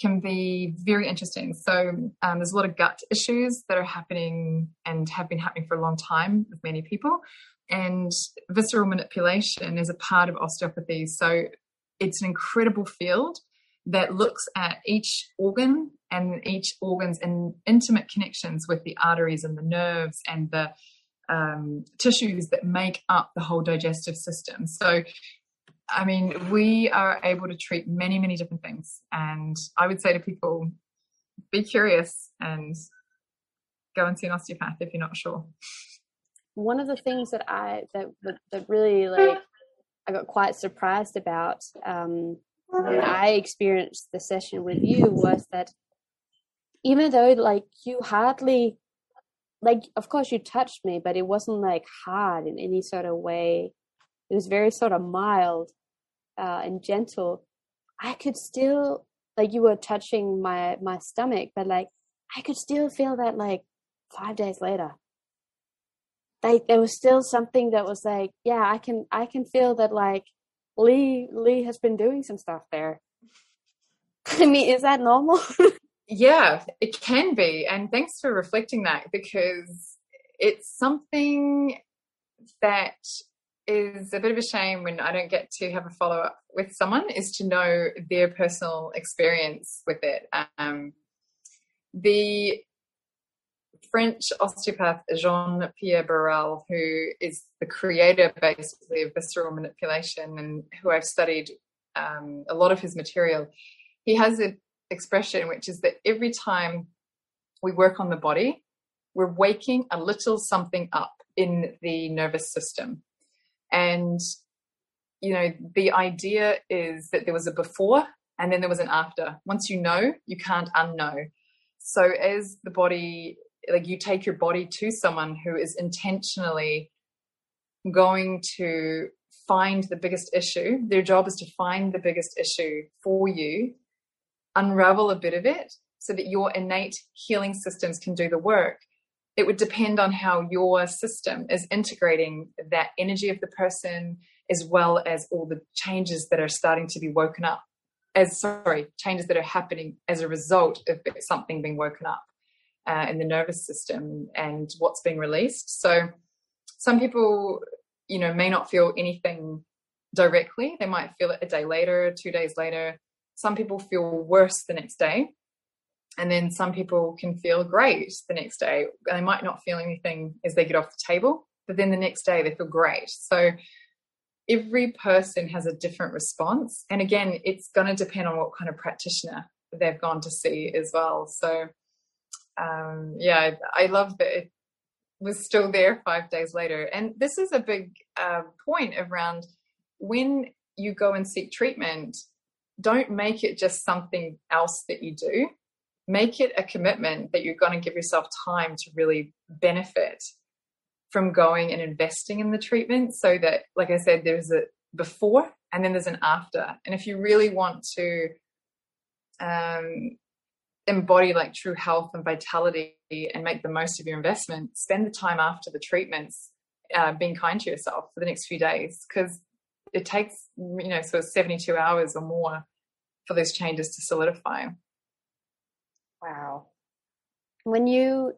can be very interesting. So um, there's a lot of gut issues that are happening and have been happening for a long time with many people. And visceral manipulation is a part of osteopathy. So it's an incredible field that looks at each organ and each organ's in intimate connections with the arteries and the nerves and the um, tissues that make up the whole digestive system. So, I mean, we are able to treat many, many different things. And I would say to people, be curious and go and see an osteopath if you're not sure. One of the things that I that that really like I got quite surprised about um, when I experienced the session with you was that even though like you hardly like of course you touched me but it wasn't like hard in any sort of way. It was very sort of mild uh, and gentle. I could still like you were touching my my stomach but like i could still feel that like five days later like there was still something that was like, yeah, I can I can feel that like Lee Lee has been doing some stuff there. [laughs] I mean, is that normal? [laughs] yeah, it can be. And thanks for reflecting that because it's something that is a bit of a shame when I don't get to have a follow up with someone is to know their personal experience with it. Um, the French osteopath Jean Pierre Barral, who is the creator basically of visceral manipulation and who I've studied um, a lot of his material, he has an expression which is that every time we work on the body, we're waking a little something up in the nervous system. And, you know, the idea is that there was a before and then there was an after. Once you know, you can't unknow. So as the body like you take your body to someone who is intentionally going to find the biggest issue. Their job is to find the biggest issue for you. Unravel a bit of it so that your innate healing systems can do the work. It would depend on how your system is integrating that energy of the person as well as all the changes that are starting to be woken up. As sorry changes that are happening as a result of something being woken up uh, in the nervous system and what's being released. So some people, you know, may not feel anything directly. They might feel it a day later, two days later. Some people feel worse the next day. And then some people can feel great the next day. They might not feel anything as they get off the table, but then the next day they feel great. So every person has a different response. And again, it's going to depend on what kind of practitioner they've gone to see as well. So um, yeah, I, love that it was still there five days later. And this is a big uh, point around when you go and seek treatment, don't make it just something else that you do. Make it a commitment that you're going to give yourself time to really benefit from going and investing in the treatment so that, like I said, there's a before and then there's an after. And if you really want to um, embody like true health and vitality and make the most of your investment, spend the time after the treatments uh, being kind to yourself for the next few days. Because it takes you know sort of 72 hours or more for those changes to solidify. Wow. When you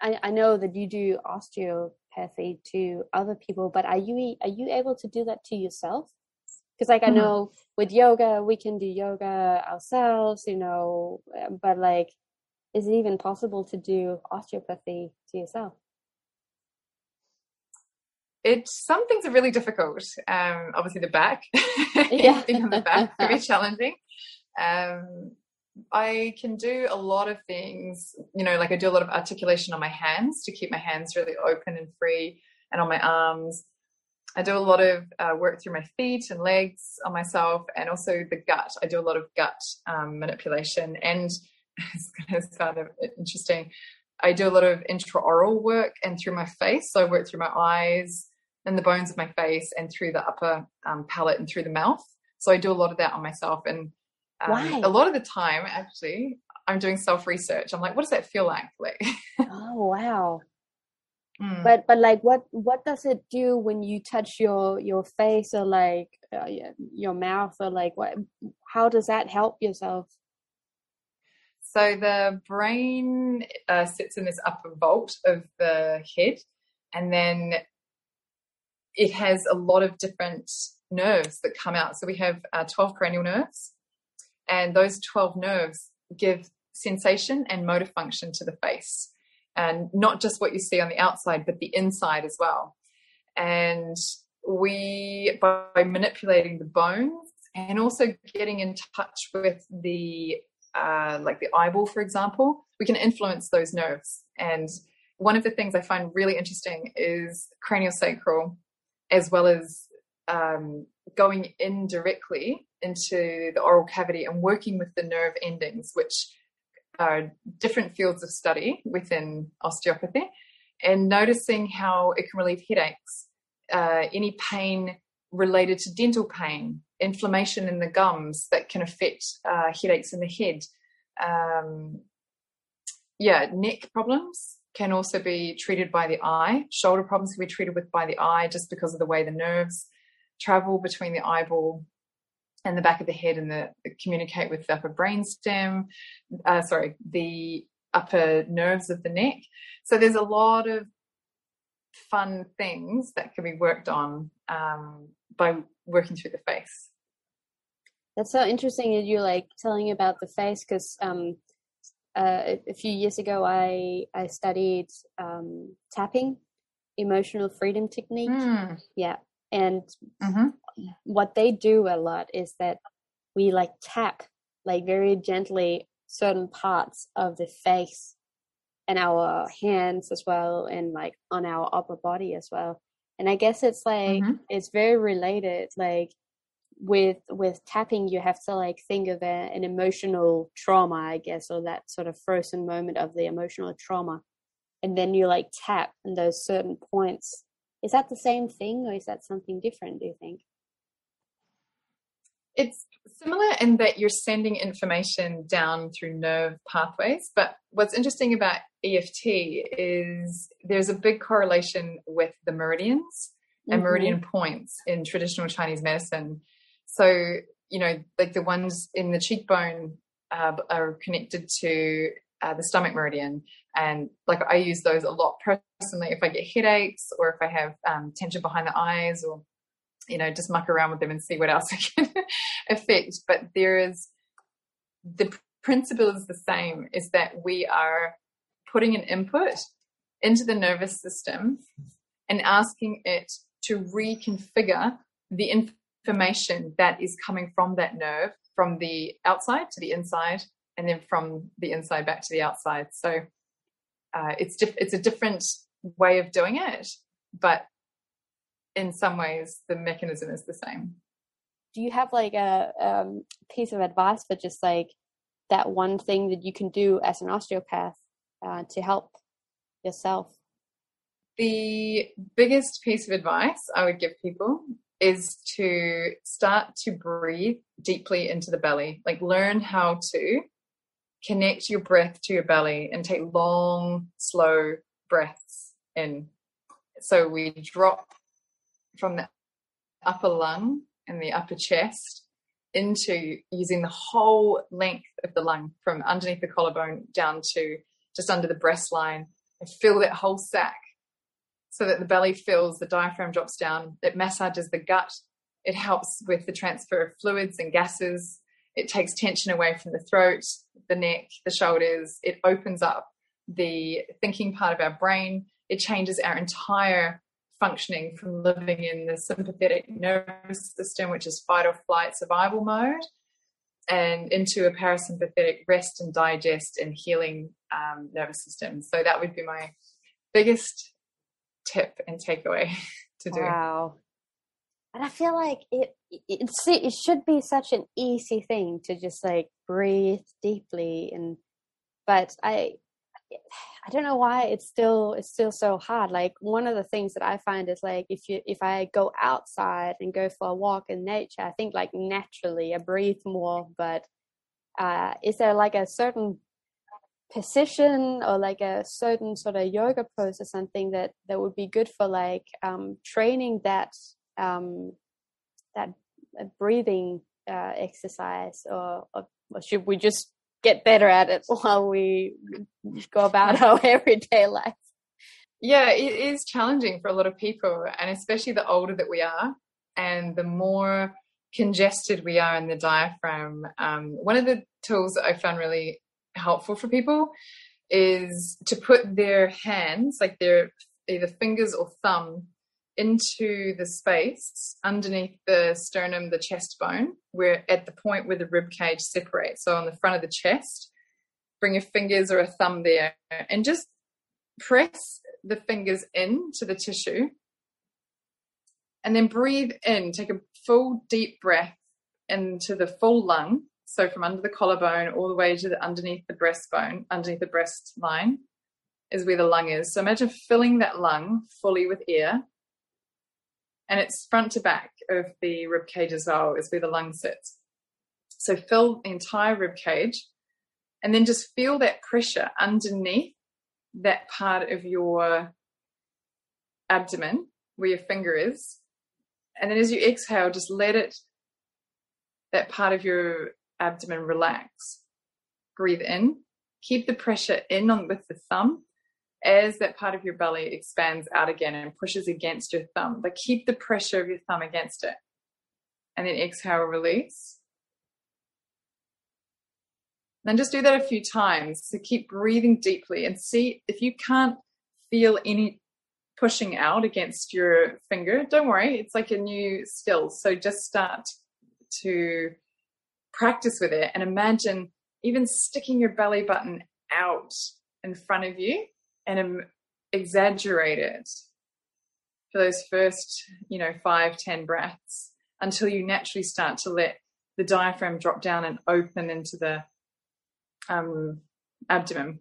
I, I know that you do osteopathy to other people but are you are you able to do that to yourself because like mm-hmm. i know with yoga we can do yoga ourselves you know but like is it even possible to do osteopathy to yourself it some things are really difficult. Um, obviously, the back, [laughs] yeah, the [laughs] back, very challenging. Um, I can do a lot of things, you know, like I do a lot of articulation on my hands to keep my hands really open and free, and on my arms. I do a lot of uh, work through my feet and legs on myself, and also the gut. I do a lot of gut um, manipulation, and [laughs] it's going to sound interesting. I do a lot of intraoral work and through my face. So I work through my eyes, and the bones of my face and through the upper um, palate and through the mouth. So I do a lot of that on myself. And um, a lot of the time, actually, I'm doing self research. I'm like, what does that feel like? Like, oh wow. Mm. But but like, what what does it do when you touch your your face or like uh, your mouth or like what? How does that help yourself? So the brain uh, sits in this upper vault of the head, and then it has a lot of different nerves that come out. So we have uh, 12 cranial nerves, and those 12 nerves give sensation and motor function to the face. And not just what you see on the outside, but the inside as well. And we, by manipulating the bones and also getting in touch with the, uh, like the eyeball, for example, we can influence those nerves. And one of the things I find really interesting is craniosacral as well as um, going in directly into the oral cavity and working with the nerve endings, which different fields of study within osteopathy, and noticing how it can relieve headaches, uh, any pain related to dental pain, inflammation in the gums that can affect uh, headaches in the head. Um, yeah, neck problems, can also be treated by the eye. Shoulder problems can be treated with by the eye just because of the way the nerves travel between the eyeball and the back of the head and the, communicate with the upper brainstem. Uh, sorry, the upper nerves of the neck. So there's a lot of fun things that can be worked on um, by working through the face. That's so interesting that you're like telling about the face because um, uh, a few years ago, I I studied um, tapping, emotional freedom technique. Mm. Yeah, and mm-hmm. What they do a lot is that we like tap like very gently certain parts of the face and our hands as well and like on our upper body as well. And i guess it's like mm-hmm. it's very related like with with tapping you have to like think of a, an emotional trauma i guess or that sort of frozen moment of the emotional trauma. And then you like tap in those certain points. Is that the same thing or is that something different do you think it's similar in that you're sending information down through nerve pathways but what's interesting about eft is there's a big correlation with the meridians and mm-hmm. meridian points in traditional chinese medicine so, you know, like the ones in the cheekbone uh, are connected to uh, the stomach meridian. And like I use those a lot personally if I get headaches or if I have um, tension behind the eyes or, you know, just muck around with them and see what else [laughs] I can affect. But there is the principle is the same is that we are putting an input into the nervous system and asking it to reconfigure the information information that is coming from that nerve from the outside to the inside and then from the inside back to the outside so uh, it's diff- it's a different way of doing it but in some ways the mechanism is the same. Do you have like a um, piece of advice for just like that one thing that you can do as an osteopath uh, to help yourself? The biggest piece of advice I would give people is to start to breathe deeply into the belly, like learn how to connect your breath to your belly and take long, slow breaths in. So we drop from the upper lung and the upper chest into using the whole length of the lung from underneath the collarbone down to just under the breast line. And fill that whole sac so that the belly fills, the diaphragm drops down, it massages the gut, it helps with the transfer of fluids and gases, it takes tension away from the throat, the neck, the shoulders, it opens up the thinking part of our brain, it changes our entire functioning from living in the sympathetic nervous system, which is fight or flight survival mode, and into a parasympathetic rest and digest and healing um, nervous system. So that would be my biggest tip and takeaway [laughs] to do. Wow. And I feel like it, it it should be such an easy thing to just like breathe deeply and but I I don't know why it's still it's still so hard. Like one of the things that I find is like if you if I go outside and go for a walk in nature, I think like naturally I breathe more. But uh, is there like a certain position or like a certain sort of yoga pose or something that that would be good for like um, training that um, that uh, breathing uh, exercise or, or, or should we just get better at it [laughs] while we go about our [laughs] everyday life. Yeah it is challenging for a lot of people and especially the older that we are and the more congested we are in the diaphragm um, one of the tools that i found really helpful for people is to put their hands, like their either fingers or thumb, into the space underneath the sternum, the chest bone, where at the point where the rib cage separates. So on the front of the chest, bring your fingers or a thumb there and just press the fingers into the tissue. And then breathe in, take a full deep breath into the full lung so from under the collarbone all the way to the underneath the breastbone, underneath the breast line, is where the lung is. So imagine filling that lung fully with air. And it's front to back of the rib cage as well, is where the lung sits. So fill the entire rib cage and then just feel that pressure underneath that part of your abdomen where your finger is. And then as you exhale, just let it, that part of your abdomen relax. Breathe in. Keep the pressure in on with the thumb as that part of your belly expands out again and pushes against your thumb. But keep the pressure of your thumb against it. And then exhale, release. Then just do that a few times. So keep breathing deeply and see if you can't feel any pushing out against your finger. Don't worry, it's like a new skill. So just start to practice with it and imagine even sticking your belly button out in front of you and exaggerate it for those first, you know, five, ten breaths until you naturally start to let the diaphragm drop down and open into the um, abdomen.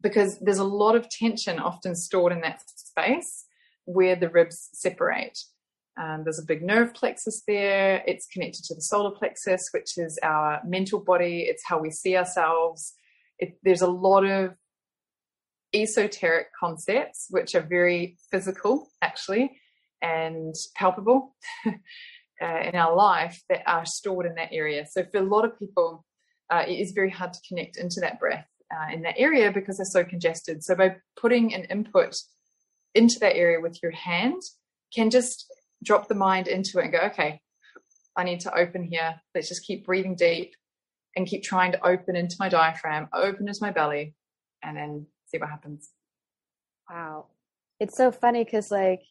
Because there's a lot of tension often stored in that space where the ribs separate. Um, there's a big nerve plexus there. It's connected to the solar plexus, which is our mental body. It's how we see ourselves. It, there's a lot of esoteric concepts, which are very physical, actually, and palpable [laughs] uh, in our life that are stored in that area. So, for a lot of people, uh, it is very hard to connect into that breath uh, in that area because they're so congested. So, by putting an input into that area with your hand, can just drop the mind into it and go, okay, I need to open here. Let's just keep breathing deep and keep trying to open into my diaphragm, open into my belly, and then see what happens. Wow. It's so funny because, like,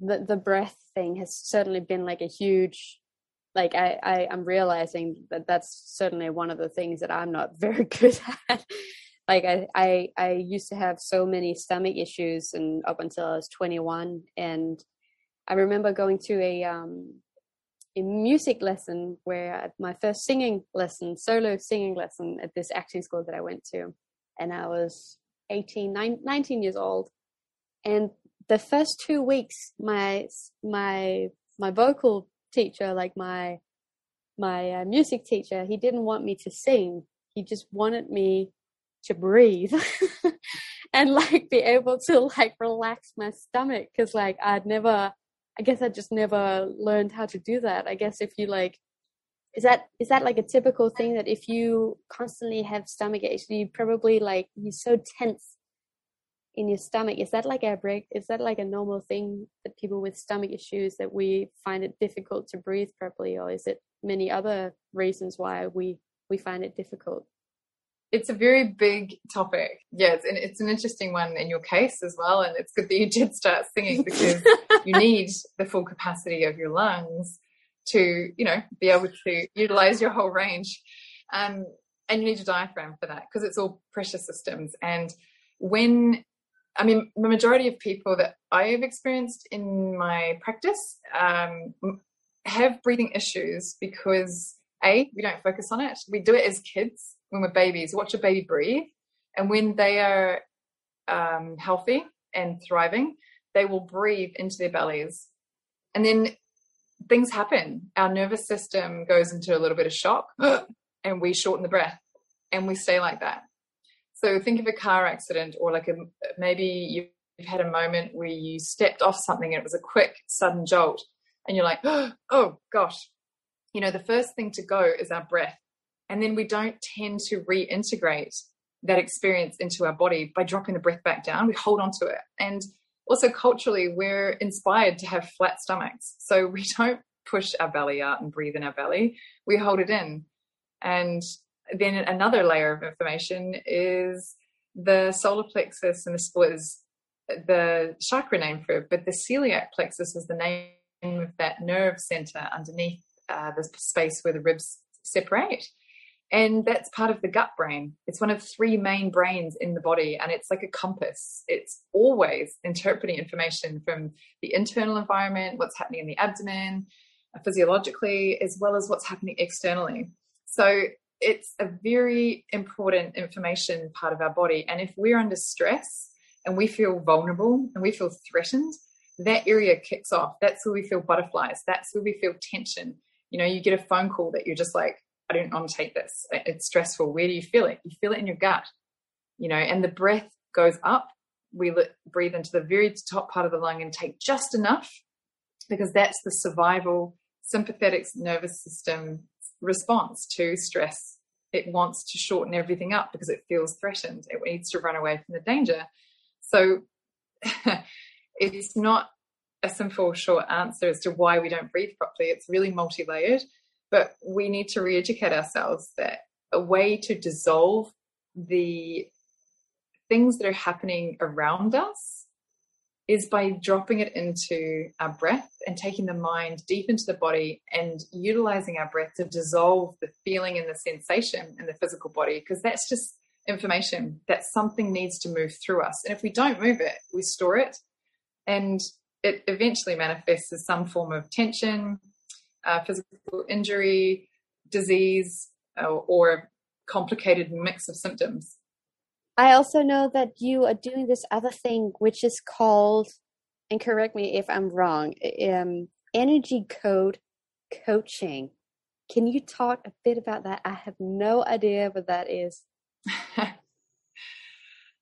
the, the breath thing has certainly been like a huge like I, I i'm realizing that that's certainly one of the things that i'm not [laughs] very good at like I, I i used to have so many stomach issues and up until i was 21 and I remember going to a um, a music lesson where my first singing lesson, solo singing lesson at this acting school that I went to, and I was 18, 19 years old, and the first two weeks, my my my vocal teacher, like my my uh, music teacher, he didn't want me to sing. he just wanted me to breathe [laughs] and like be able to like relax my stomach because like I'd never I guess I just never learned how to do that. I guess if you like is that is that like a typical thing that if you constantly have stomach aches you probably like you're so tense in your stomach. Is that like a break is that like a normal thing that people with stomach issues that we find it difficult to breathe properly or is it many other reasons why we we find it difficult? It's a very big topic. Yes and it's an interesting one in your case as well and it's good that you did start singing because [laughs] you need the full capacity of your lungs to you know be able to utilize your whole range um, and you need a diaphragm for that because it's all pressure systems and when I mean, the majority of people that I have experienced in my practice um, have breathing issues because A, we don't focus on it. We do it as kids when we're babies, watch a baby breathe. And when they are um, healthy and thriving, they will breathe into their bellies. And then things happen. Our nervous system goes into a little bit of shock [gasps] and we shorten the breath and we stay like that. So think of a car accident or like a maybe you've had a moment where you stepped off something and it was a quick sudden jolt and you're like, [gasps] oh gosh. You know, the first thing to go is our breath. And then we don't tend to reintegrate that experience into our body by dropping the breath back down. We hold on to it. And also culturally, we're inspired to have flat stomachs. So we [laughs] don't push our belly out and breathe in our belly. We hold it in. And then another layer of information is the solar plexus and the splitters, the chakra name for it, but the celiac plexus is the name of that nerve center underneath uh, the space where the ribs separate. And that's part of the gut brain. It's one of three main brains in the body, and it's like a compass. It's always interpreting information from the internal environment, what's happening in the abdomen, uh, physiologically, as well as what's happening externally. So it's a very important information part of our body. And if we're under stress and we feel vulnerable and we feel threatened, that area kicks off. That's where we feel butterflies. That's where we feel tension. You know, you get a phone call that you're just like, I don't want to take this. It's stressful. Where do you feel it? You feel it in your gut, you know, and the breath goes up. We breathe into the very top part of the lung and take just enough because that's the survival sympathetic nervous system response to stress. It wants to shorten everything up because it feels threatened. It needs to run away from the danger. So [laughs] it's not a simple, short answer as to why we don't breathe properly. It's really multi layered, but we need to re educate ourselves that a way to dissolve the things that are happening around us is by dropping it into our breath and taking the mind deep into the body and utilizing our breath to dissolve the feeling and the sensation in the physical body because that's just information that something needs to move through us. And if we don't move it we store it. And it eventually manifests as some form of tension uh, physical injury disease uh, or a complicated mix of symptoms I also know that you are doing this other thing, which is called, and correct me if I'm wrong, um, energy code coaching. Can you talk a bit about that? I have no idea what that is.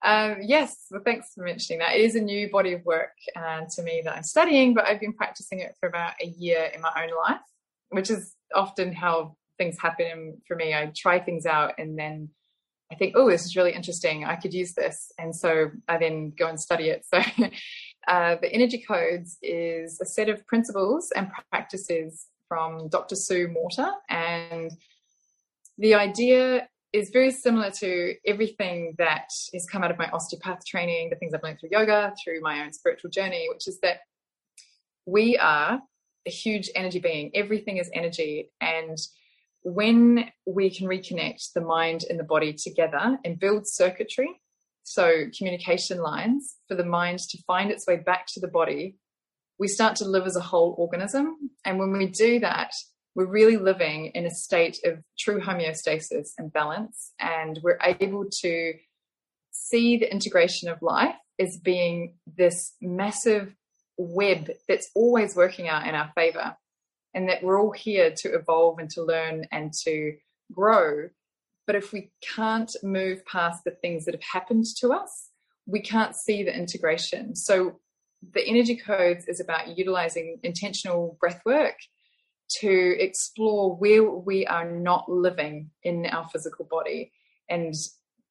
um, [laughs] yes, well, thanks for mentioning that. It is a new body of work uh, to me that I'm studying, but I've been practicing it for about a year in my own life, which is often how things happen for me. I try things out and then I think, oh, this is really interesting. I could use this. And so I then go and study it. [laughs] So uh, the energy codes is a set of principles and practices from Dr. Sue Morter. And the idea is very similar to everything that has come out of my osteopath training, the things I've learned through yoga, through my own spiritual journey, which is that we are a huge energy being. Everything is energy. And when we can reconnect the mind and the body together and build circuitry, so communication lines for the mind to find its way back to the body, we start to live as a whole organism. And when we do that, we're really living in a state of true homeostasis and balance. And we're able to see the integration of life as being this massive web that's always working out in our favor and that we're all here to evolve and to learn and to grow. But if we can't move past the things that have happened to us, we can't see the integration. So the energy codes is about utilizing intentional breath work to explore where we are not living in our physical body and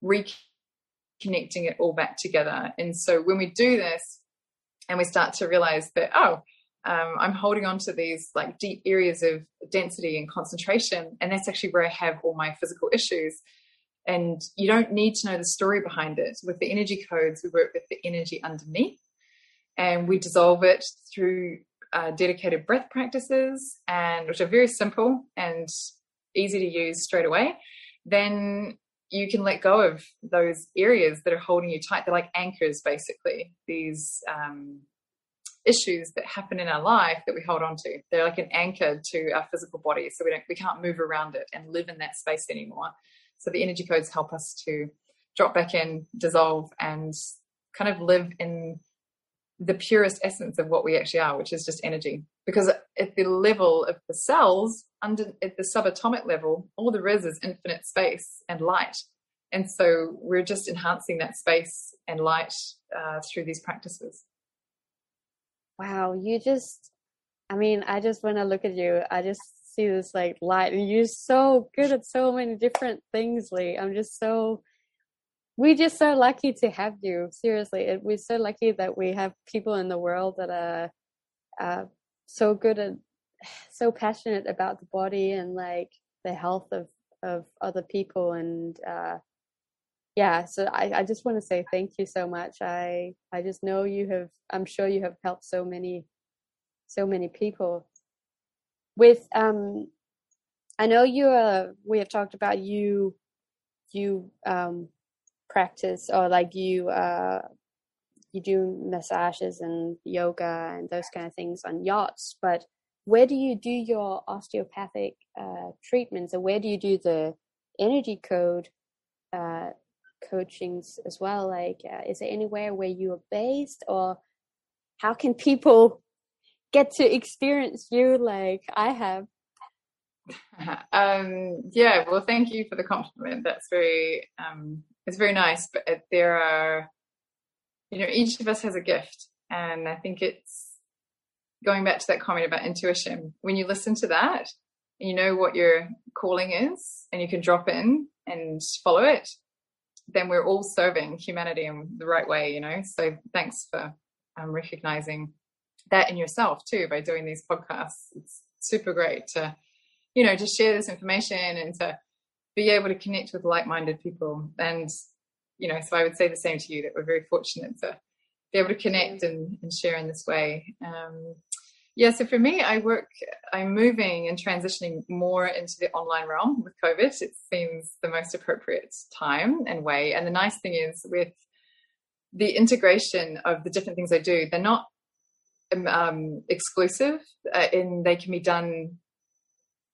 reconnecting it all back together. And so when we do this and we start to realize that, oh, um, I'm holding on to these like deep areas of density and concentration, and that's actually where I have all my physical issues. And you don't need to know the story behind it. With the energy codes, we work with the energy underneath and we dissolve it through uh, dedicated breath practices and which are very simple and easy to use straight away then you can let go of those areas that are holding you tight. They're like anchors basically these um, issues that happen in our life that we hold on to. They're like an anchor to our physical body so we don't we can't move around it and live in that space anymore. So the energy codes help us to drop back in dissolve and kind of live in the purest essence of what we actually are, which is just energy. Because at the level of the cells, under at the subatomic level, all there is is infinite space and light. And so we're just enhancing that space and light uh, through these practices. Wow, you just, I mean, I just, when I look at you, I just see this like light, and you're so good at so many different things, Lee. I'm just so we're just so lucky to have you. Seriously, we're so lucky that we have people in the world that are uh, so good at, so passionate about the body and like the health of of other people. And uh, yeah, so I, I just want to say thank you so much. I I just know you have. I'm sure you have helped so many, so many people. With um, I know you. Uh, we have talked about you. You um practice or like you uh you do massages and yoga and those kind of things on yachts but where do you do your osteopathic uh, treatments or where do you do the energy code uh, coachings as well like uh, is there anywhere where you are based or how can people get to experience you like i have [laughs] um yeah well thank you for the compliment that's very um it's very nice, but there are, you know, each of us has a gift. And I think it's going back to that comment about intuition. When you listen to that, and you know what your calling is, and you can drop in and follow it, then we're all serving humanity in the right way, you know. So thanks for um, recognizing that in yourself too by doing these podcasts. It's super great to, you know, to share this information and to be able to connect with like-minded people and you know so i would say the same to you that we're very fortunate to be able to connect and, and share in this way um, yeah so for me i work i'm moving and transitioning more into the online realm with covid it seems the most appropriate time and way and the nice thing is with the integration of the different things i do they're not um, um exclusive uh, and they can be done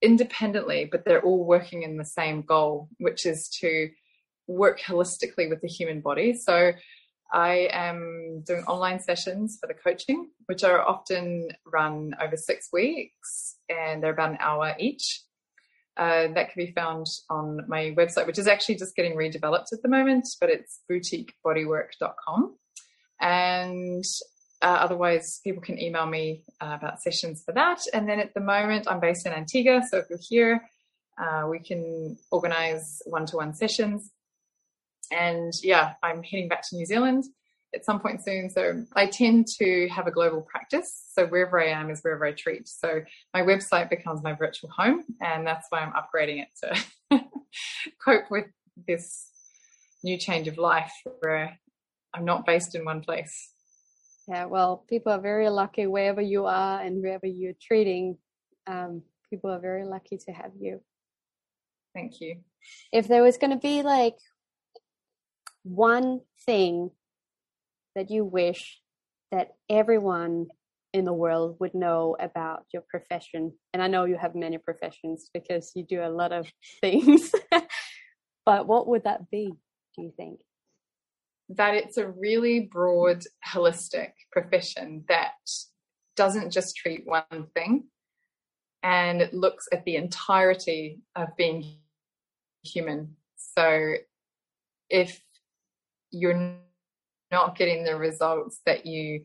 independently, but they're all working in the same goal, which is to work holistically with the human body. So I am doing online sessions for the coaching, which are often run over six weeks and they're about an hour each. Uh, that can be found on my website, which is actually just getting redeveloped at the moment, but it's boutiquebodywork.com. And uh, otherwise, people can email me uh, about sessions for that. And then at the moment, I'm based in Antigua. So if you're here, uh, we can organize one to one sessions. And yeah, I'm heading back to New Zealand at some point soon. So I tend to have a global practice. So wherever I am is wherever I treat. So my website becomes my virtual home. And that's why I'm upgrading it to [laughs] cope with this new change of life where I'm not based in one place. Yeah, well, people are very lucky wherever you are and wherever you're treating. Um, people are very lucky to have you. Thank you. If there was going to be like one thing that you wish that everyone in the world would know about your profession, and I know you have many professions because you do a lot of [laughs] things, but what would that be, do you think? that it's a really broad, holistic profession that doesn't just treat one thing and it looks at the entirety of being human. So if you're not getting the results that you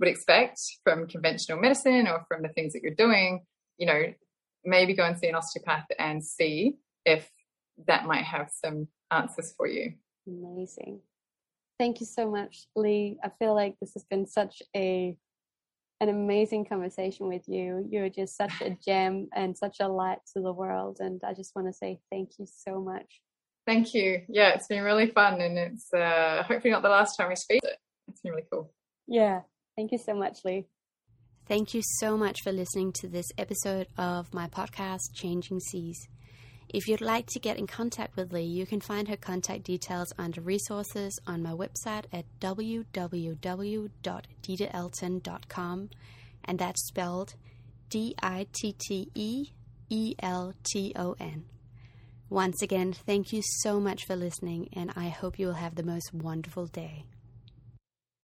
would expect from conventional medicine or from the things that you're doing, you know, maybe go and see an osteopath and see if that might have some answers for you. Amazing. Thank you so much, Lee. I feel like this has been such a an amazing conversation with you. You're just such a gem and such a light to the world. And I just want to say thank you so much. Thank you. Yeah, it's been really fun and it's uh, hopefully not the last time we speak. It's been really cool. Yeah. Thank you so much, Lee. Thank you so much for listening to this episode of my podcast, Changing Seas. If you'd like to get in contact with Lee, you can find her contact details under resources on my website at www.ditteelton.com, and that's spelled D I T T E E L T O N. Once again, thank you so much for listening, and I hope you will have the most wonderful day.